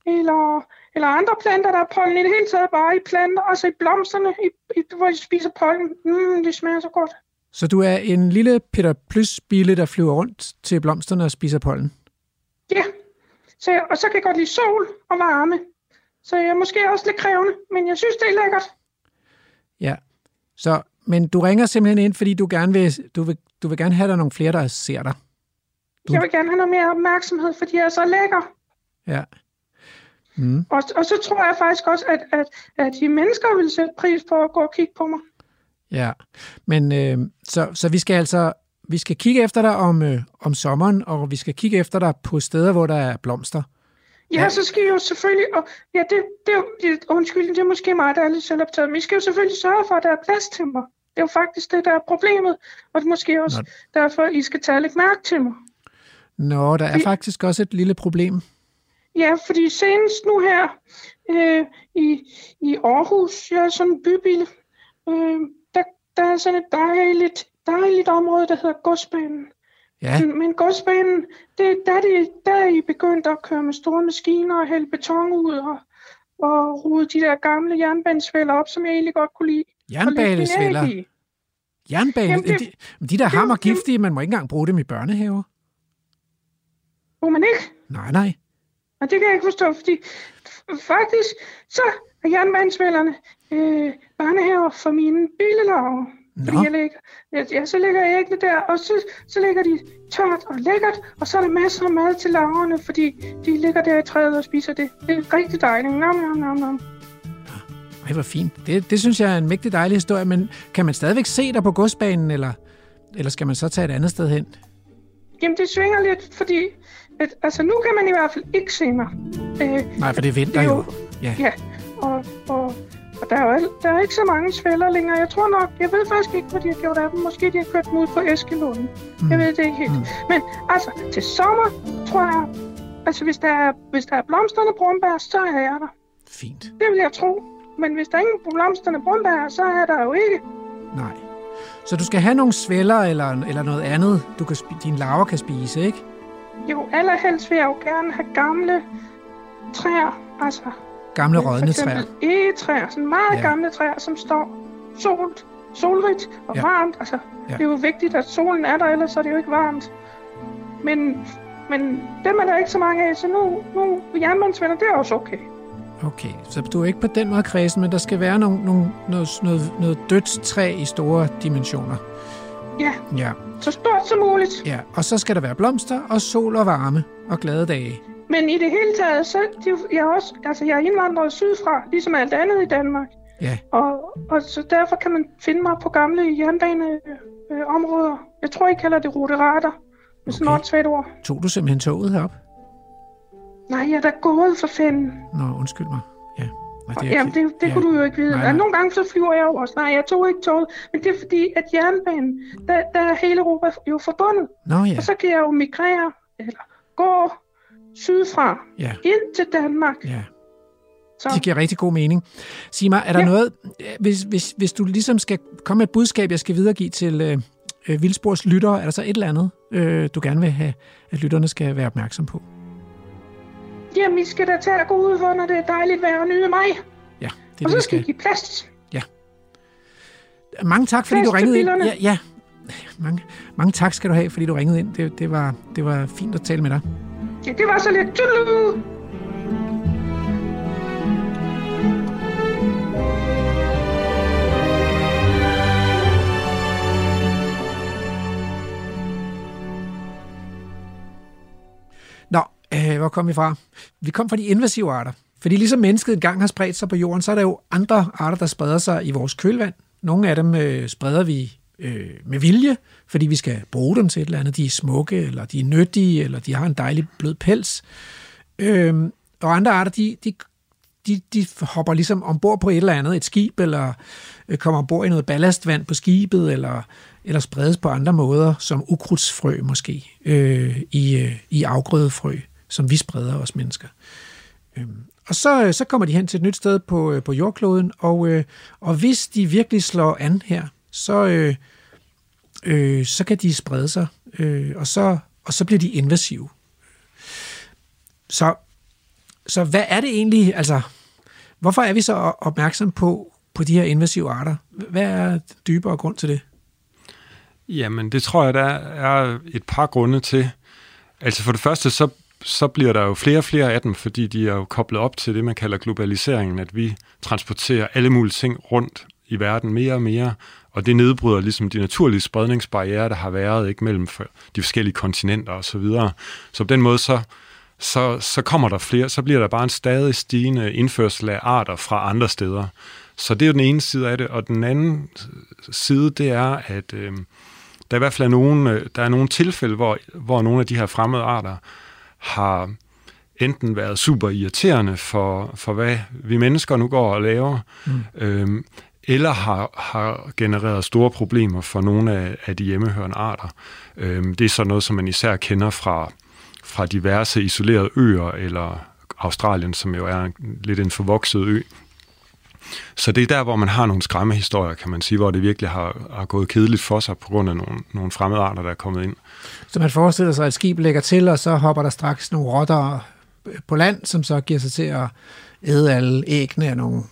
Eller, eller andre planter, der er pollen i det hele taget, bare i planter, altså i blomsterne, i, i, hvor de spiser pollen. Mm, det smager så godt. Så du er en lille Peter Plys-bille, der flyver rundt til blomsterne og spiser pollen? Ja, så jeg, og så kan jeg godt lide sol og varme. Så jeg er måske også lidt krævende, men jeg synes, det er lækkert. Ja. Så, men du ringer simpelthen ind, fordi du gerne vil, du vil, du vil gerne have, der nogle flere, der ser dig. Du- Jeg vil gerne have noget mere opmærksomhed, fordi jeg er så lækker. Ja. Mm. Og, og så tror jeg faktisk også, at, at, at de mennesker vil sætte pris på at gå og kigge på mig. Ja, men øh, så, så vi skal altså vi skal kigge efter dig om, øh, om sommeren, og vi skal kigge efter dig på steder, hvor der er blomster. Ja, Ja. så skal I jo selvfølgelig... Og, ja, det, det, det, undskyld, det er måske mig, der er lidt selvoptaget, men I skal jo selvfølgelig sørge for, at der er plads til mig. Det er jo faktisk det, der er problemet, og det er måske også Nå. derfor, I skal tage lidt mærke til mig. Nå, der er Vi- faktisk også et lille problem. Ja, fordi senest nu her øh, i, i Aarhus, jeg er sådan en bybille, øh, der, der er sådan et dejligt, dejligt område, der hedder Godsbanen. Ja, Men, men godsbanen, det, der, er de, der er I begyndt at køre med store maskiner og hælde beton ud og, og rode de der gamle jernbanesvælder op, som jeg egentlig godt kunne lide. jernbanesvælder. Jernbane. Jamen, det- de, de der det- hammer det- giftige, man må ikke engang bruge dem i børnehaver. Må man ikke? Nej, nej. Og det kan jeg ikke forstå, fordi faktisk så er jernbanesvælderne øh, børnehaver for mine bilelarver. Fordi Nå. jeg lægger, ja, ja, så lægger jeg æggene der, og så, så ligger de tørt og lækkert, og så er der masser af mad til larverne, fordi de ligger der i træet og spiser det. Det er rigtig dejligt. Nom, nom, nom, nom. Ej, hvor fint. Det, det synes jeg er en mægtig dejlig historie, men kan man stadigvæk se dig på godsbanen, eller, eller skal man så tage et andet sted hen? Jamen, det svinger lidt, fordi at, altså, nu kan man i hvert fald ikke se mig. Øh, Nej, for det er vinter Det er jo. jo- Ja. ja, og, og, og der, er jo, der er ikke så mange svælder længere. Jeg tror nok, jeg ved faktisk ikke, hvad de har gjort af dem. Måske de har kørt dem ud på Eskelunden. Mm. Jeg ved det ikke helt. Mm. Men altså, til sommer, tror jeg, altså hvis der er, hvis der er blomsterne brumbær, så er jeg der. Fint. Det vil jeg tro. Men hvis der er ingen blomsterne brumbær, så er der jo ikke. Nej. Så du skal have nogle svælder eller, eller noget andet, du kan dine larver kan spise, ikke? Jo, allerhelst vil jeg jo gerne have gamle træer. Altså, Gamle for rådne træer. egetræer, sådan meget Ja. ja. gamle træer, som står solt, solrigt og Ja. ja. varmt. Altså, Ja. ja. det er jo vigtigt, at solen er der, ellers er det jo ikke varmt. Men, men dem er der ikke så mange af, så nu, nu jernbanesvenner, det er også okay. Okay, så du er ikke på den måde kredsen, men der skal være nogle, nogle, noget, noget, noget dødt træ i store dimensioner. Ja, Ja, så stort som muligt. ja. Og så skal der være blomster og sol og varme og glade dage. Men i det hele taget, så er jo- jeg er også, altså jeg er indvandret sydfra, ligesom alt andet i Danmark. Ja, Og, og så derfor kan man finde mig på gamle jernbaneområder. Jeg tror, I kalder det ruterater. Med sådan Okay. okay. et ord. tog du simpelthen toget herop? Nej, jeg er da gået for fanden. Nå, undskyld mig. Ja. Nej, Det Jamen, det, det ja. kunne du jo ikke vide. Nej. nej. Nogle gange så flyver jeg jo også. Nej, jeg tog ikke toget. Men det er fordi, at jernbanen, der, der er hele Europa jo forbundet. Nå ja, Og så kan jeg jo migrere, eller gå sydfra, ja, ind til Danmark. ja. Så Det giver rigtig god mening. Sig mig, er der ja. Ja. noget, hvis, hvis, hvis du ligesom skal komme med et budskab, jeg skal videregive til øh, øh, Vildsborgs lyttere, er der så et eller andet, øh, du gerne vil have, at lytterne skal være opmærksom på? jamen, I skal da tage og gå ud, hvor når det er dejligt vejr og nyde mig. Ja, det er Og det, så vi skal I give plads. Mange tak, fordi plads du ringede ind. Ja, ja. Mange, mange tak skal du have, fordi du ringede ind. Det, det, var, det var fint at tale med dig. Ja, det var så lidt Tudelu! Nå, øh, hvor kom vi fra? Vi kom fra de invasive arter. Fordi ligesom mennesket engang har spredt sig på jorden, så er der jo andre arter, der spreder sig i vores kølvand. Nogle af dem øh, spreder vi øh, med vilje, fordi vi skal bruge dem til et eller andet. De er smukke, eller de er nyttige, eller de har en dejlig blød pels. Øh, og andre arter, de, de, de, de hopper ligesom ombord på et eller andet, et skib, eller øh, kommer ombord i noget ballastvand på skibet, eller, eller spredes på andre måder, som ukrudtsfrø måske, øh, i, øh, i afgrødefrø, som vi spreder os mennesker. Øh. og så, øh, så kommer de hen til et nyt sted på, øh, på jordkloden, og, øh, og hvis de virkelig slår an her, så, øh, øh, så kan de sprede sig, øh, og, så, og så bliver de invasive. Så, så hvad er det egentlig, altså, hvorfor er vi så opmærksom på, på de her invasive arter? Hvad er dybere grund til det? Jamen, det tror jeg, der er et par grunde til. Altså for det første, så, så bliver der jo flere og flere af dem, fordi de er jo koblet op til det, man kalder globaliseringen, at vi transporterer alle mulige ting rundt i verden mere og mere, og det nedbryder ligesom de naturlige spredningsbarriere, der har været ikke mellem de forskellige kontinenter osv. Så, videre. så på den måde, så, så, så kommer der flere, så bliver der bare en stadig stigende indførsel af arter fra andre steder. Så det er jo den ene side af det, og den anden side, det er, at øh, der i hvert fald er nogle, øh, der er nogle tilfælde, hvor, hvor nogle af de her fremmede arter har enten været super irriterende for, for hvad vi mennesker nu går og laver, mm. øhm, eller har, har genereret store problemer for nogle af, af de hjemmehørende arter. Øhm, det er så noget, som man især kender fra, fra diverse isolerede øer, eller Australien, som jo er en, lidt en forvokset ø. Så det er der, hvor man har nogle skræmmehistorier, kan man sige, hvor det virkelig har, har gået kedeligt for sig på grund af nogle, nogle fremmede arter, der er kommet ind. Så man forestiller sig, at et skib lægger til, og så hopper der straks nogle rotter på land, som så giver sig til at æde alle æggene af nogle,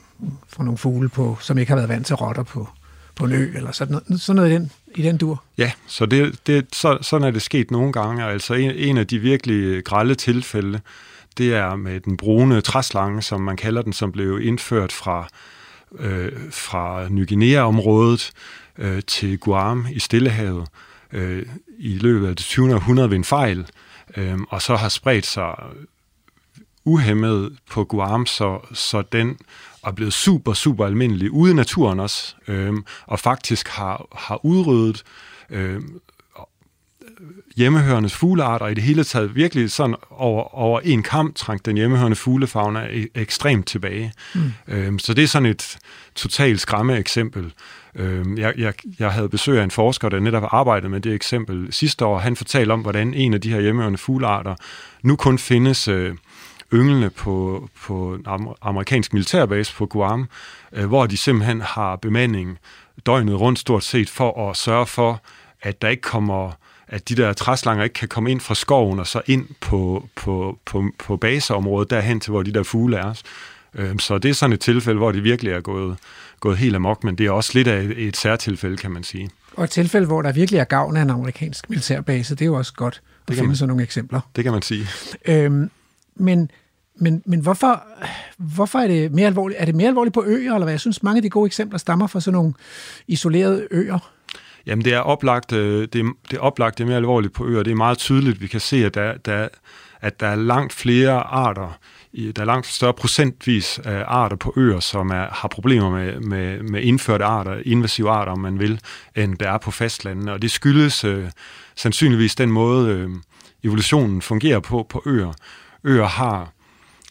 fra nogle fugle, på, som ikke har været vant til rotter på, på en ø, eller sådan noget, sådan noget i, den, i den dur. Ja, så, det, det, så sådan er det sket nogle gange. Altså en, en af de virkelig grælde tilfælde, det er med den brune træslange, som man kalder den, som blev indført fra, øh, fra Ny Guinea-området øh, til Guam i Stillehavet øh, i løbet af det 20. århundrede ved en fejl, øh, og så har spredt sig uhemmet på Guam, så, så den er blevet super, super almindelig ude i naturen også, øh, og faktisk har, har udryddet øh, hjemmehørende fuglearter, i det hele taget virkelig sådan over, over en kamp trængte den hjemmehørende fuglefauna e- ekstremt tilbage. Mm. Øhm, så det er sådan et totalt skræmme eksempel. Øhm, jeg, jeg, jeg havde besøg af en forsker, der netop arbejdede med det eksempel sidste år. Han fortalte om, hvordan en af de her hjemmehørende fuglearter nu kun findes øh, ynglende på, på en amerikansk militærbase på Guam, øh, hvor de simpelthen har bemanding døgnet rundt stort set for at sørge for, at der ikke kommer at de der træslanger ikke kan komme ind fra skoven og så ind på, på, på, på baseområdet derhen til, hvor de der fugle er. Øhm, så det er sådan et tilfælde, hvor det virkelig er gået, gået helt amok, men det er også lidt af et, et særtilfælde, kan man sige. Og et tilfælde, hvor der virkelig er gavn af en amerikansk militærbase, det er jo også godt at finde man, sådan nogle eksempler. Det kan man sige. Øhm, men men, men hvorfor, hvorfor er det mere alvorligt? Er det mere alvorligt på øer, eller hvad? Jeg synes, mange af de gode eksempler stammer fra sådan nogle isolerede øer. Jamen, det er oplagt, øh, det er, det er oplagt, det er mere alvorligt på øer. Det er meget tydeligt, vi kan se, at der, der, at der er langt flere arter, der er langt større procentvis af arter på øer, som er, har problemer med, med, med indførte arter, invasive arter, om man vil, end der er på fastlandene. Og det skyldes øh, sandsynligvis den måde, øh, evolutionen fungerer på på øer. Øer har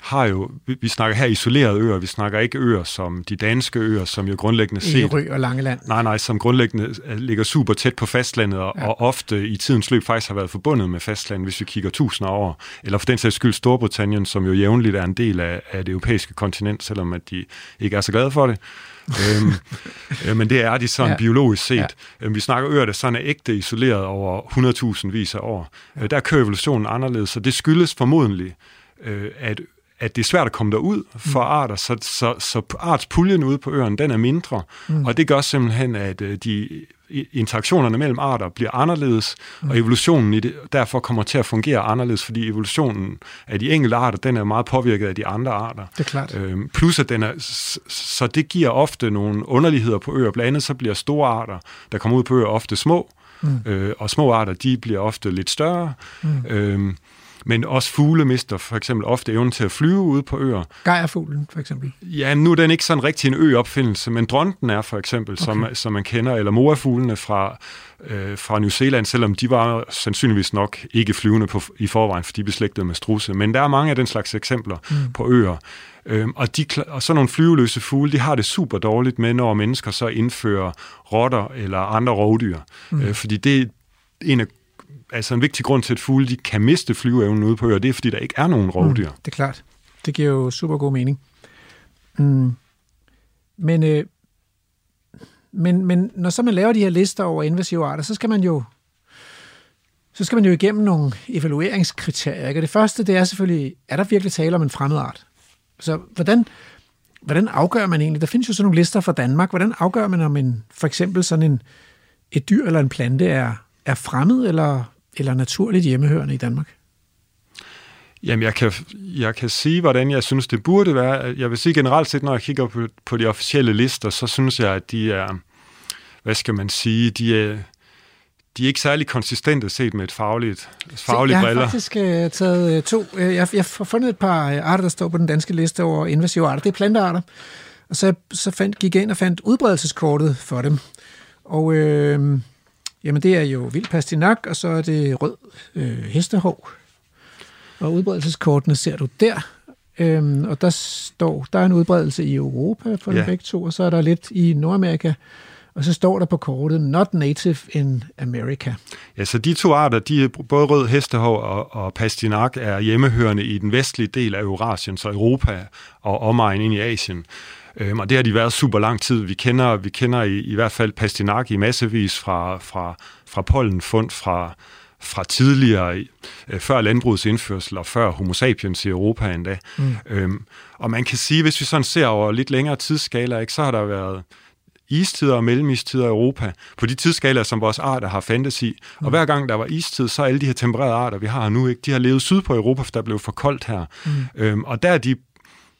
har jo, vi, vi snakker her isolerede øer, vi snakker ikke øer som de danske øer, som jo grundlæggende set... Ærø og Langeland. Nej, nej, som grundlæggende øh, ligger super tæt på fastlandet, og, ja. og ofte i tidens løb faktisk har været forbundet med fastlandet, hvis vi kigger tusinder år. Eller for den sags skyld Storbritannien, som jo jævnligt er en del af, af det europæiske kontinent, selvom at de ikke er så glade for det. øhm, øh, men det er de sådan ja. biologisk set. Ja. Øhm, vi snakker øer, der sådan er ægte isoleret over 100.000 vis af år. Ja. Øh, der kører evolutionen anderledes, så det skyldes formodentlig, øh, at at det er svært at komme derud for mm. arter, så, så, så artspuljen ude på øerne, den er mindre, mm. og det gør simpelthen, at øh, de interaktionerne mellem arter bliver anderledes, mm. og evolutionen i det, derfor kommer til at fungere anderledes, fordi evolutionen af de enkelte arter, den er meget påvirket af de andre arter. Det er klart. Øhm, plus at den er, så det giver ofte nogle underligheder på øer. Blandt andet så bliver store arter, der kommer ud på øer, ofte små, mm. øh, og små arter, de bliver ofte lidt større. Mm. Øhm, men også fugle mister for eksempel ofte evnen til at flyve ude på øer. Gejerfuglen for eksempel? Ja, nu er den ikke sådan rigtig en øopfindelse, men dronten er for eksempel, okay. som, som man kender, eller moafuglene fra, øh, fra New Zealand, selvom de var sandsynligvis nok ikke flyvende på, i forvejen, for de beslægtede med struse. Men der er mange af den slags eksempler mm. på øer. Øhm, og, de, og så nogle flyveløse fugle, de har det super dårligt med, når mennesker så indfører rotter eller andre rovdyr. Mm. Øh, fordi det er en af altså en vigtig grund til, at fugle de kan miste flyveevnen ude på øer, det er, fordi der ikke er nogen rovdyr. Mm, det er klart. Det giver jo super god mening. Mm. Men øh, men, men når så man laver de her lister over invasive arter, så skal man jo så skal man jo igennem nogle evalueringskriterier. Ikke? Og det første, det er selvfølgelig, er der virkelig tale om en fremmed art? Så hvordan, hvordan afgør man egentlig? Der findes jo sådan nogle lister fra Danmark. Hvordan afgør man, om en, for eksempel sådan en, et dyr eller en plante er, er fremmed eller, eller naturligt hjemmehørende i Danmark? Jamen, jeg kan, jeg kan sige, hvordan jeg synes, det burde være. Jeg vil sige generelt set, når jeg kigger på, på de officielle lister, så synes jeg, at de er, hvad skal man sige, de er, de er ikke særlig konsistente set med et fagligt, fagligt jeg briller. har faktisk uh, taget uh, to. Uh, jeg, jeg har fundet et par uh, arter, der står på den danske liste over invasive arter. Det er plantearter. Og så, så fandt, gik jeg ind og fandt udbredelseskortet for dem. Og øh, jamen, det er jo vild pastinak, og så er det rød øh, hestehov. Og udbredelseskortene ser du der. Øhm, og der står, der er en udbredelse i Europa for ja. dem begge to, og så er der lidt i Nordamerika. Og så står der på kortet, not native in America. Ja, så de to arter, de både rød hestehov og, og pastinak, er hjemmehørende i den vestlige del af Eurasien, så Europa og omegn ind i Asien. Øhm, og det har de været super lang tid. Vi kender, vi kender i, i hvert fald pastinak i massevis fra, fra, fra pollenfund fra, fra tidligere, øh, før landbrugets indførsel og før homo sapiens i Europa endda. Mm. Øhm, og man kan sige, hvis vi sådan ser over lidt længere tidsskala, ikke, så har der været istider og mellemistider i Europa, på de tidsskalaer, som vores arter har fandtes i. Mm. Og hver gang der var istid, så er alle de her tempererede arter, vi har nu, ikke, de har levet syd på Europa, for der blev for koldt her. Mm. Øhm, og der er de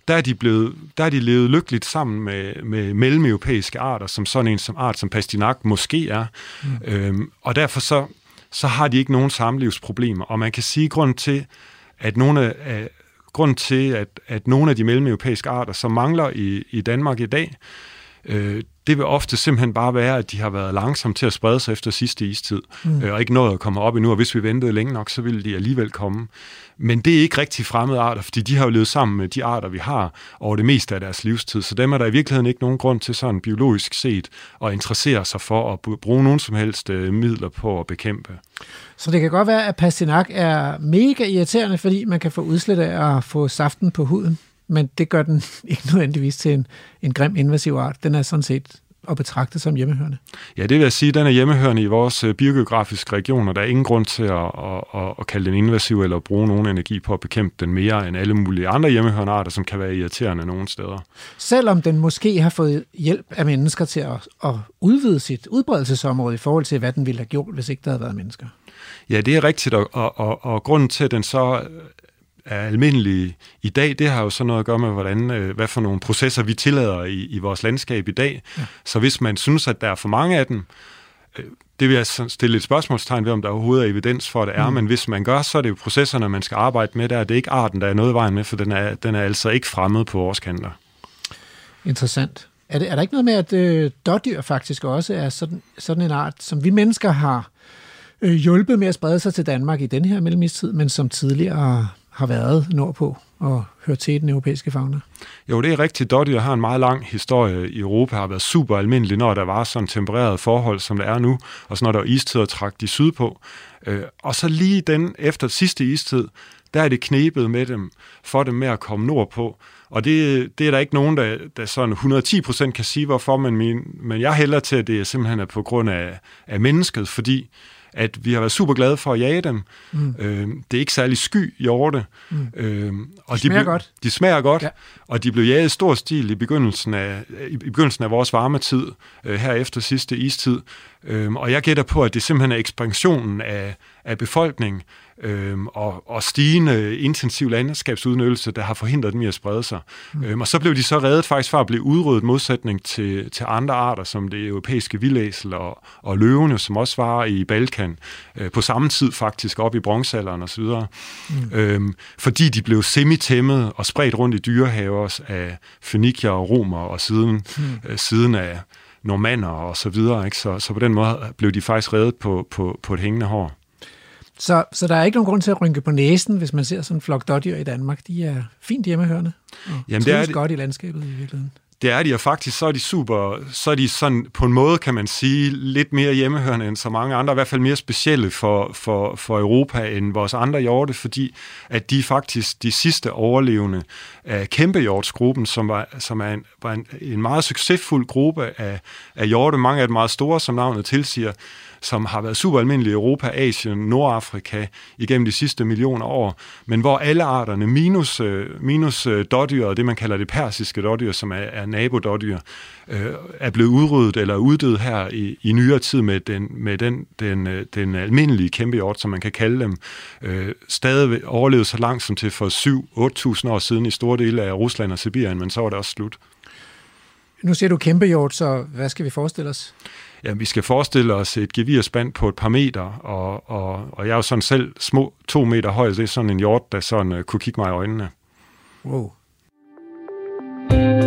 der er de, blevet, der er de levet lykkeligt sammen med, med mellemeuropæiske arter, som sådan en som art som pastinak måske er. Mm. Øhm, og derfor så, så har de ikke nogen samlivsproblemer. Og man kan sige, grund til, at nogle af, grund til, at, at nogle af de mellemeuropæiske arter, som mangler i, i Danmark i dag, øh, det vil ofte simpelthen bare være, at de har været langsomme til at sprede sig efter sidste istid, mm. øh, og ikke nået at komme op endnu, og hvis vi ventede længe nok, så ville de alligevel komme. Men det er ikke rigtig fremmede arter, fordi de har jo levet sammen med de arter, vi har over det meste af deres livstid, så dem er der i virkeligheden ikke nogen grund til sådan biologisk set at interessere sig for at bruge nogen som helst øh, midler på at bekæmpe. Så det kan godt være, at pastinak er mega irriterende, fordi man kan få udslæt af at få saften på huden? Men det gør den ikke nødvendigvis til en, en grim invasiv art. Den er sådan set at betragte som hjemmehørende. Ja, det vil jeg sige, den er hjemmehørende i vores øh, biogeografiske region, og der er ingen grund til at, at, at kalde den invasiv eller at bruge nogen energi på at bekæmpe den mere end alle mulige andre hjemmehørende arter, som kan være irriterende nogle steder. Selvom den måske har fået hjælp af mennesker til at, at udvide sit udbredelsesområde i forhold til, hvad den ville have gjort, hvis ikke der havde været mennesker. Ja, det er rigtigt, og, og, og, og grunden til, at den så er almindelige i dag, det har jo så noget at gøre med, hvordan, øh, hvad for nogle processer vi tillader i, i vores landskab i dag. Ja. Så hvis man synes, at der er for mange af dem, øh, det vil jeg stille et spørgsmålstegn ved, om der overhovedet er evidens for, at det er, mm. men hvis man gør, så er det jo processerne, man skal arbejde med der. Det er ikke arten, der er noget vejen med, for den er, den er altså ikke fremmed på vores kanter. Interessant. Er, det, er der ikke noget med, at øh, dårdyr faktisk også er sådan, sådan en art, som vi mennesker har øh, hjulpet med at sprede sig til Danmark i den her mellemistid, men som tidligere har været nordpå og hørt til den europæiske fauna. Jo, det er rigtigt. Dottier har en meget lang historie i Europa, har været super almindelig, når der var sådan tempererede forhold, som der er nu, og så når der var istid og trak de sydpå. Øh, og så lige den efter sidste istid, der er det knebet med dem, for dem med at komme nordpå. Og det, det er der ikke nogen, der, der sådan 110% kan sige, hvorfor, men, min, men jeg hælder til, at det simpelthen er på grund af, af mennesket, fordi at vi har været super glade for at jage dem. Mm. Øh, det er ikke særlig sky hjorte. Mm. Øh, og de smager de godt. De smager godt, ja. og de blev jaget i stor stil i begyndelsen af, i begyndelsen af vores varmetid, øh, her efter sidste istid. Øh, og jeg gætter på, at det simpelthen er ekspansionen af, af befolkningen, øhm, og, og stigende intensiv landskabsudnyttelse, der har forhindret dem i at sprede sig. Mm. Øhm, og så blev de så reddet faktisk fra at blive udryddet modsætning til, til andre arter, som det europæiske vildæsel og, og løvene, som også var i Balkan, øh, på samme tid faktisk, op i bronzealderen osv. Mm. Øhm, fordi de blev semitæmmet og spredt rundt i dyrehaver af fønikier og romer og siden, mm. øh, siden af normander og så videre. Ikke? Så, så på den måde blev de faktisk reddet på, på, på et hængende hår. Så, så der er ikke nogen grund til at rynke på næsen, hvis man ser sådan en flok dårdyr i Danmark. De er fint hjemmehørende og Jamen, det er det, godt i landskabet i virkeligheden. det er de, og faktisk så er de super, så er de sådan på en måde, kan man sige, lidt mere hjemmehørende end så mange andre, i hvert fald mere specielle for, for, for Europa end vores andre hjorte, fordi at de faktisk de sidste overlevende af kæmpehjortsgruppen, som var, som er en, var en, en meget succesfuld gruppe af, af hjorte, mange af dem meget store, som navnet tilsiger, som har været super almindelige i Europa, Asien, Nordafrika igennem de sidste millioner år, men hvor alle arterne, minus, øh, minus øh, dårdyret, det man kalder det persiske dårdyr, som er, er nabodårdyr, øh, er blevet udryddet eller uddød her i, i nyere tid med den, med den, den, øh, den almindelige kæmpehjort, som man kan kalde dem, øh, stadig overlevet så langt som til for 7-8.000 år siden i store dele af Rusland og Sibirien, men så var det også slut. Nu ser du kæmpehjort, så hvad skal vi forestille os? Ja, vi skal forestille os et gevirspand på et par meter, og, og, og jeg er jo sådan selv små to meter høj, det er sådan en hjort, der sådan uh, kunne kigge mig i øjnene. Wow.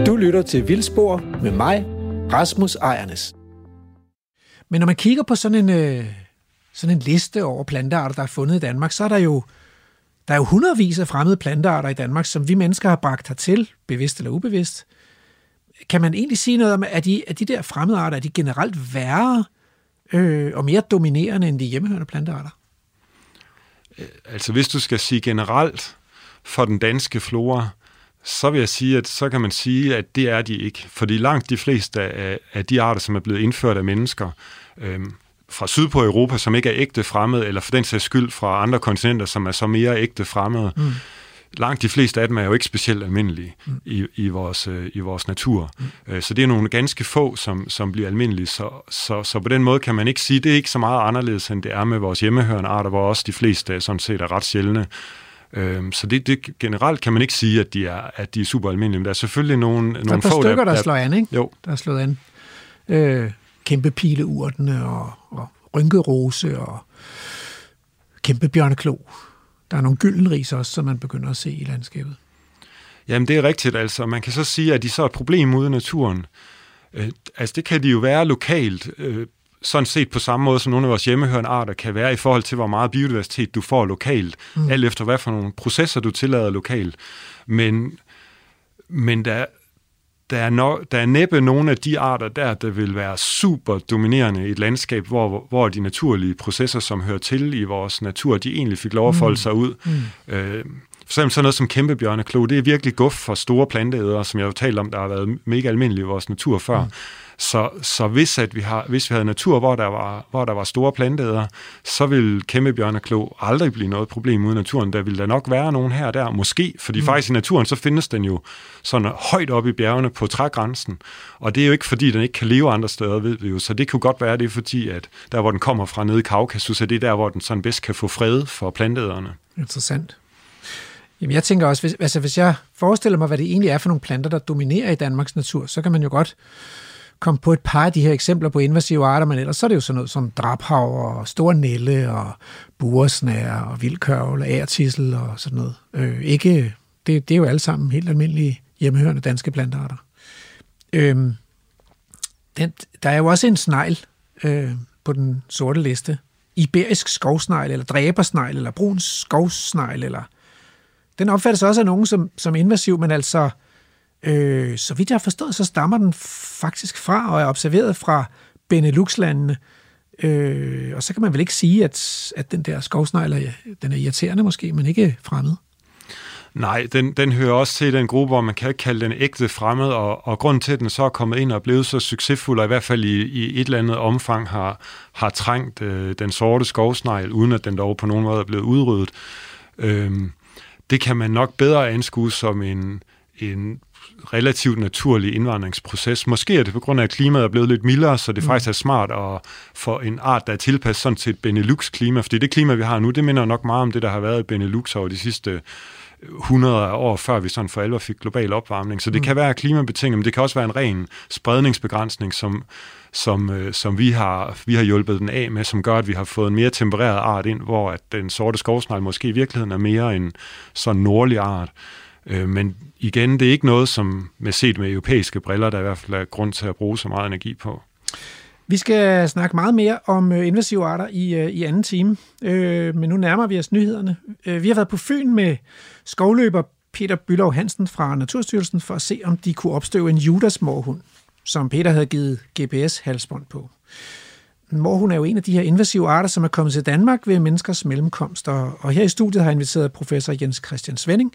Du lytter til Vildspor med mig, Rasmus Ejernes. Men når man kigger på sådan en, øh, sådan en liste over plantearter, der er fundet i Danmark, så er der jo der er jo hundredvis af fremmede plantearter i Danmark, som vi mennesker har bragt hertil, bevidst eller ubevidst. Kan man egentlig sige noget om, at de, at de der fremmede arter, er de generelt værre øh, og mere dominerende end de hjemmehørende plantearter? Altså hvis du skal sige generelt for den danske flora, så vil jeg sige, at så kan man sige, at det er de ikke. Fordi langt de fleste af, af de arter, som er blevet indført af mennesker, øhm, fra syd på Europa, som ikke er ægte fremmede, eller for den sags skyld fra andre kontinenter, som er så mere ægte fremmede, mm. Langt de fleste af dem er jo ikke specielt almindelige mm. i, i, vores, øh, i vores natur. Mm. Øh, så det er nogle ganske få, som, som bliver almindelige. Så, så, så på den måde kan man ikke sige, det er ikke så meget anderledes, end det er med vores hjemmehørende arter, hvor også de fleste sådan set er ret sjældne. Øhm, så det, det, generelt kan man ikke sige, at de er, at de er super almindelige, men der er selvfølgelig nogle, Der er nogle få, stykker, der, der slår an, ikke? Jo. Der er slået an. Øh, kæmpe pileurtene og, og rynkerose og kæmpe bjørneklo. Der er nogle gyldenris også, som man begynder at se i landskabet. Jamen, det er rigtigt. Altså, man kan så sige, at de så er et problem ude i naturen. Øh, altså, det kan de jo være lokalt, øh, sådan set på samme måde som nogle af vores hjemmehørende arter kan være i forhold til, hvor meget biodiversitet du får lokalt, mm. alt efter hvad for nogle processer du tillader lokalt. Men, men der, der, er no, der er næppe nogle af de arter der, der vil være super dominerende i et landskab, hvor, hvor de naturlige processer, som hører til i vores natur, de egentlig fik lov at folde sig ud. Mm. Øh, for eksempel sådan noget som kæmpebjørneklo, det er virkelig guf for store planteædere, som jeg har talt om, der har været mega almindelige i vores natur før. Mm. Så, så hvis, at vi har, hvis vi havde natur, hvor der var, hvor der var store planteædere, så vil kæmpebjørneklo aldrig blive noget problem ude i naturen. Der vil der nok være nogen her og der, måske, fordi mm. faktisk i naturen, så findes den jo sådan højt oppe i bjergene på trægrænsen. Og det er jo ikke, fordi den ikke kan leve andre steder, ved vi jo. Så det kunne godt være, det er fordi, at der, hvor den kommer fra nede i Kaukasus, er det der, hvor den sådan bedst kan få fred for planteæderne. Interessant. Jamen jeg tænker også, hvis, altså hvis jeg forestiller mig, hvad det egentlig er for nogle planter, der dominerer i Danmarks natur, så kan man jo godt komme på et par af de her eksempler på invasive arter, men ellers så er det jo sådan noget som drabhav og store nælle og buresnær og vildkørvel og ærtissel og sådan noget. Øh, ikke, det, det er jo alle sammen helt almindelige hjemmehørende danske plantearter. Øh, den, der er jo også en snegl øh, på den sorte liste. Iberisk skovsnegl, eller dræbersnegl, eller brun skovsnegl, eller den opfattes også af nogen som, som invasiv, men altså, øh, så vidt jeg har forstået, så stammer den faktisk fra og er observeret fra Benelux-landene. Øh, og så kan man vel ikke sige, at, at den der skovsnegl er, den er irriterende måske, men ikke fremmed. Nej, den, den hører også til den gruppe, hvor man kan kalde den ægte fremmed, og, og grunden til, at den så er kommet ind og blevet så succesfuld, og i hvert fald i, i et eller andet omfang har, har trængt øh, den sorte skovsnegl, uden at den dog på nogen måde er blevet udryddet, øh, det kan man nok bedre anskue som en, en relativt naturlig indvandringsproces. Måske er det på grund af, at klimaet er blevet lidt mildere, så det mm. faktisk er smart at få en art, der er tilpasset sådan til et Benelux-klima, fordi det klima, vi har nu, det minder nok meget om det, der har været i Benelux over de sidste 100 år, før vi sådan for alvor fik global opvarmning. Så det mm. kan være klimabetinget, men det kan også være en ren spredningsbegrænsning, som, som, øh, som vi, har, vi har hjulpet den af med, som gør, at vi har fået en mere tempereret art ind, hvor at den sorte skovsnegl måske i virkeligheden er mere en sådan nordlig art. Øh, men igen, det er ikke noget, som med set med europæiske briller, der i hvert fald er grund til at bruge så meget energi på. Vi skal snakke meget mere om øh, invasive arter i, øh, i anden time, øh, men nu nærmer vi os nyhederne. Øh, vi har været på Fyn med skovløber Peter Bylov Hansen fra Naturstyrelsen for at se, om de kunne opstøve en Judas morhund, som Peter havde givet GPS-halsbånd på. Morhund er jo en af de her invasive arter, som er kommet til Danmark ved menneskers mellemkomst, og her i studiet har jeg inviteret professor Jens Christian Svending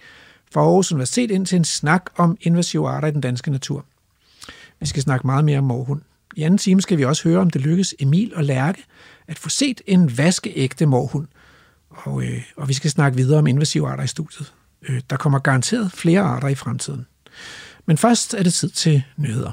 fra Aarhus Universitet ind til en snak om invasive arter i den danske natur. Vi skal snakke meget mere om morhund. I anden time skal vi også høre, om det lykkes Emil og Lærke at få set en vaskeægte morhund. Og, øh, og vi skal snakke videre om invasive arter i studiet. Øh, der kommer garanteret flere arter i fremtiden. Men først er det tid til nyheder.